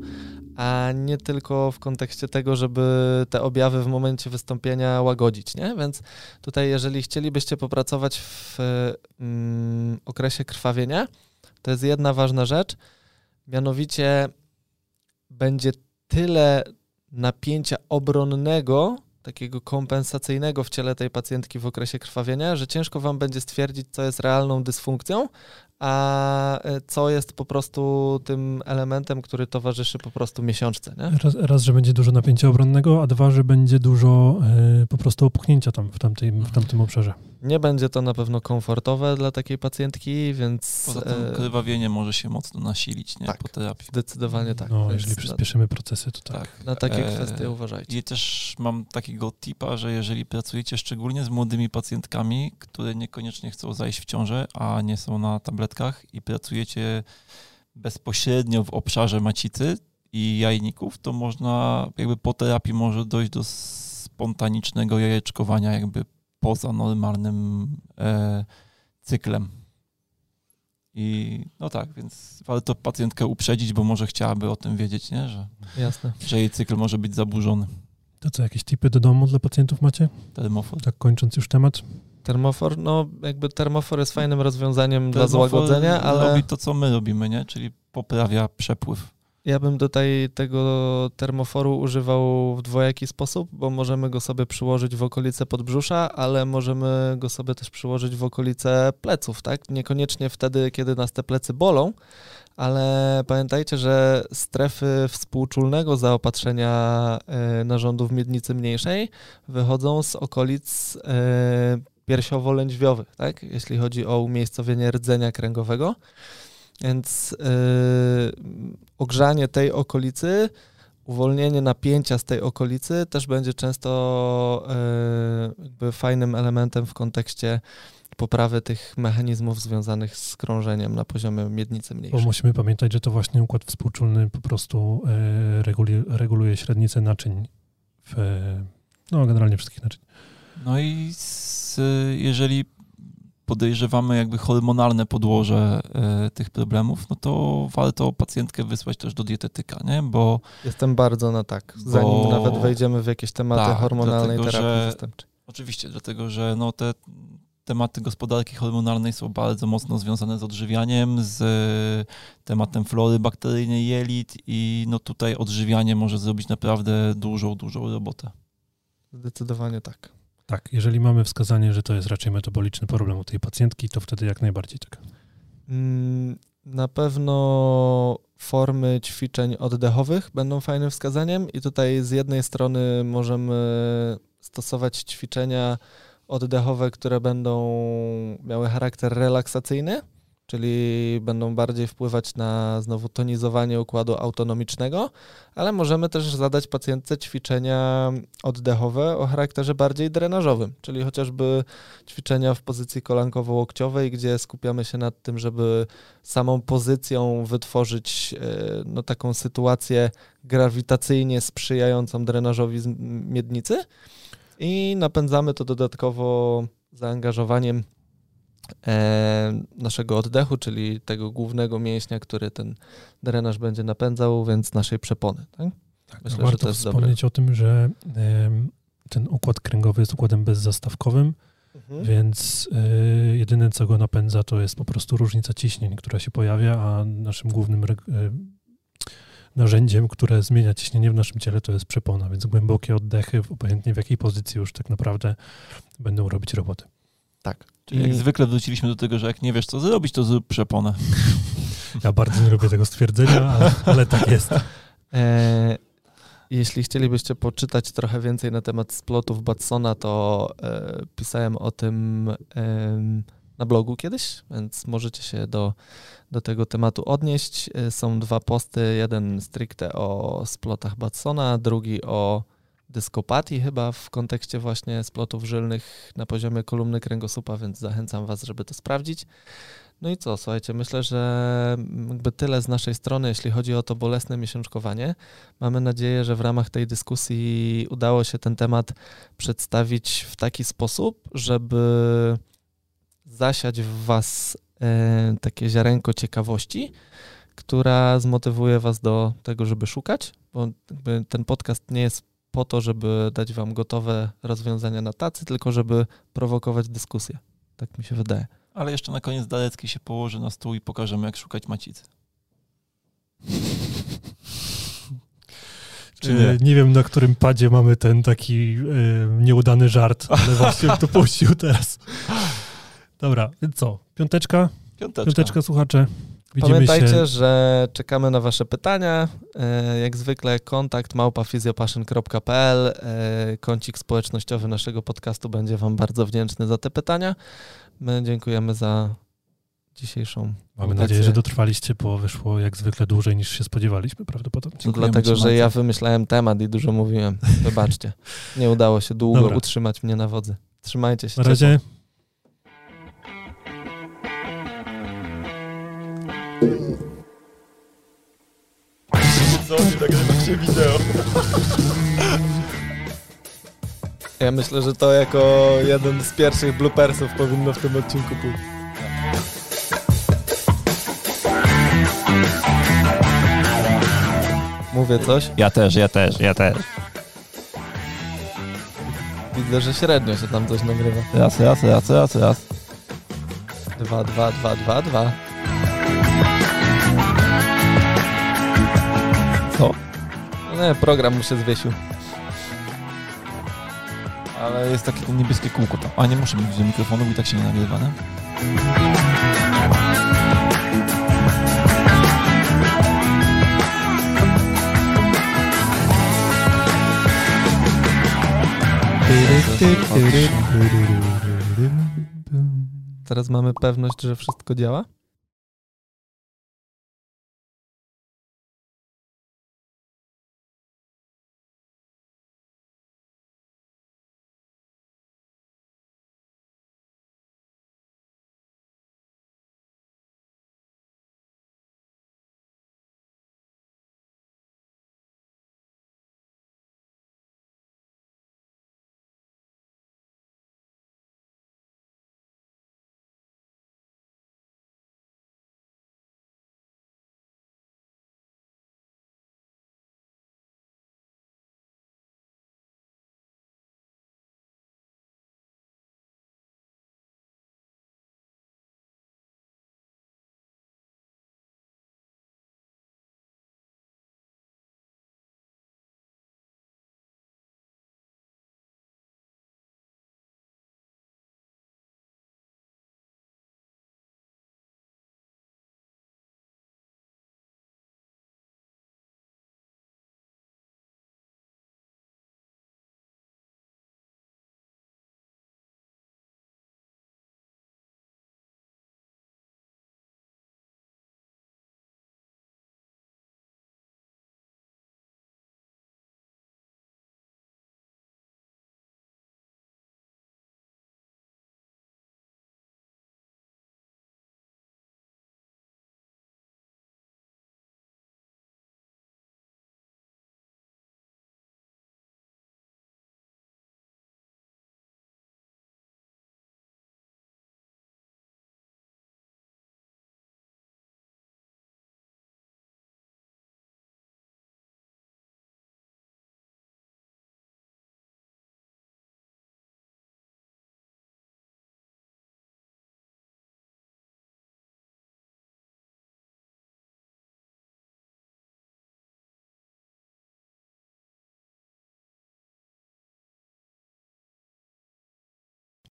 a nie tylko w kontekście tego, żeby te objawy w momencie wystąpienia łagodzić, nie? Więc tutaj, jeżeli chcielibyście popracować w mm, okresie krwawienia, to jest jedna ważna rzecz, mianowicie będzie tyle napięcia obronnego, takiego kompensacyjnego w ciele tej pacjentki w okresie krwawienia, że ciężko wam będzie stwierdzić, co jest realną dysfunkcją, a e, co jest po prostu tym elementem, który towarzyszy po prostu miesiączce. Nie? Raz, raz, że będzie dużo napięcia obronnego, a dwa, że będzie dużo e, po prostu opuchnięcia tam w tamtym, w tamtym obszarze. Nie będzie to na pewno komfortowe dla takiej pacjentki, więc Poza tym e, krwawienie może się mocno nasilić nie? tak. po terapii. zdecydowanie tak. No, jeżeli na, przyspieszymy procesy, to tak. Tak. na takie E, kwestie uważajcie. I też mam takiego tipa, że jeżeli pracujecie szczególnie z młodymi pacjentkami, które niekoniecznie chcą zajść w ciążę, a nie są na i pracujecie bezpośrednio w obszarze macicy i jajników, to można jakby po terapii może dojść do spontanicznego jajeczkowania jakby poza normalnym e, cyklem. I no tak, więc warto pacjentkę uprzedzić, bo może chciałaby o tym wiedzieć, nie? Że, Jasne. że jej cykl może być zaburzony. To co, jakieś tipy do domu dla pacjentów macie? Termofor. Tak kończąc już temat. Termofor, no jakby termofor jest fajnym rozwiązaniem dla Termofor złagodzenia, ale robi to, co my robimy, nie? Czyli poprawia przepływ. Ja bym tutaj tego termoforu używał w dwojaki sposób, bo możemy go sobie przyłożyć w okolice podbrzusza, ale możemy go sobie też przyłożyć w okolice pleców, tak? Niekoniecznie wtedy, kiedy nas te plecy bolą, ale pamiętajcie, że strefy współczulnego zaopatrzenia e, narządów miednicy mniejszej wychodzą z okolic e, piersiowo-lędźwiowych, tak? Jeśli chodzi o umiejscowienie rdzenia kręgowego. Więc yy, ogrzanie tej okolicy, uwolnienie napięcia z tej okolicy też będzie często yy, jakby fajnym elementem w kontekście poprawy tych mechanizmów związanych z krążeniem na poziomie miednicy mniejszej. Bo musimy pamiętać, że to właśnie układ współczulny po prostu yy, reguluje, reguluje średnicę naczyń, w, no generalnie wszystkich naczyń. No i z, jeżeli podejrzewamy jakby hormonalne podłoże e, tych problemów, no to warto pacjentkę wysłać też do dietetyka, nie? Bo... Jestem bardzo na tak, zanim bo, nawet wejdziemy w jakieś tematy tak, hormonalnej dlatego, terapii że, zastępczej. Oczywiście, dlatego że no te tematy gospodarki hormonalnej są bardzo mocno związane z odżywianiem, z tematem flory bakteryjnej jelit i no tutaj odżywianie może zrobić naprawdę dużą, dużą robotę. Zdecydowanie tak. Tak, jeżeli mamy wskazanie, że to jest raczej metaboliczny problem u tej pacjentki, to wtedy jak najbardziej tak. Mm, na pewno formy ćwiczeń oddechowych będą fajnym wskazaniem i tutaj z jednej strony możemy stosować ćwiczenia oddechowe, które będą miały charakter relaksacyjny, czyli będą bardziej wpływać na znowu tonizowanie układu autonomicznego, ale możemy też zadać pacjentce ćwiczenia oddechowe o charakterze bardziej drenażowym, czyli chociażby ćwiczenia w pozycji kolankowo-łokciowej, gdzie skupiamy się nad tym, żeby samą pozycją wytworzyć e, no, taką sytuację grawitacyjnie sprzyjającą drenażowi miednicy i napędzamy to dodatkowo zaangażowaniem naszego oddechu, czyli tego głównego mięśnia, który ten drenaż będzie napędzał, więc naszej przepony. Tak? tak Myślę, warto że wspomnieć dobre. o tym, że e, ten układ kręgowy jest układem bezzastawkowym, mhm. więc e, jedyne, co go napędza, to jest po prostu różnica ciśnień, która się pojawia, a naszym głównym e, narzędziem, które zmienia ciśnienie w naszym ciele, to jest przepona, więc głębokie oddechy, obojętnie w jakiej pozycji już tak naprawdę będą robić robotę. Tak. Czyli jak zwykle wróciliśmy do tego, że jak nie wiesz, co zrobić, to zrób przeponę. Ja bardzo nie lubię tego stwierdzenia, ale, ale tak jest. E, jeśli chcielibyście poczytać trochę więcej na temat splotów Batsona, to e, pisałem o tym e, na blogu kiedyś, więc możecie się do, do tego tematu odnieść. E, są dwa posty, jeden stricte o splotach Batsona, drugi o dyskopatii chyba w kontekście właśnie splotów żylnych na poziomie kolumny kręgosłupa, więc zachęcam Was, żeby to sprawdzić. No i co, słuchajcie, myślę, że jakby tyle z naszej strony, jeśli chodzi o to bolesne miesiączkowanie. Mamy nadzieję, że w ramach tej dyskusji udało się ten temat przedstawić w taki sposób, żeby zasiać w Was e, takie ziarenko ciekawości, która zmotywuje Was do tego, żeby szukać, bo ten podcast nie jest po to, żeby dać wam gotowe rozwiązania na tacy, tylko żeby prowokować dyskusję. Tak mi się wydaje. Ale jeszcze na koniec Dalecki się położy na stół i pokażemy, jak szukać macicy. Czy nie? nie? wiem, na którym padzie mamy ten taki y, nieudany żart, ale właśnie to puścił teraz. Dobra, co? Piąteczka? Piąteczka. Piąteczka, słuchacze. Widzimy Pamiętajcie, się... że czekamy na Wasze pytania. E, jak zwykle kontakt małpafizjopassion.pl e, Kącik społecznościowy naszego podcastu będzie Wam bardzo wdzięczny za te pytania. My dziękujemy za dzisiejszą Mamy nadzieję, że dotrwaliście, bo wyszło jak zwykle dłużej niż się spodziewaliśmy prawdopodobnie. To dlatego, że ja wymyślałem temat i dużo mówiłem. Wybaczcie. Nie udało się długo Dobra. utrzymać mnie na wodzy. Trzymajcie się. Na razie. Ciepło. Nagrywa się wideo. Ja myślę, że to jako jeden z pierwszych bloopersów powinno w tym odcinku pójść. Mówię coś? Ja też, ja też, ja też. Widzę, że średnio się tam coś nagrywa. Raz, raz, raz, raz, raz. Dwa, dwa, dwa, dwa, dwa. Nie, program mu się zwiesił. Ale jest takie to niebieskie kółko tam. A nie muszę mówić do mikrofonu, i tak się nie nagrywa, nie? Teraz mamy pewność, że wszystko działa?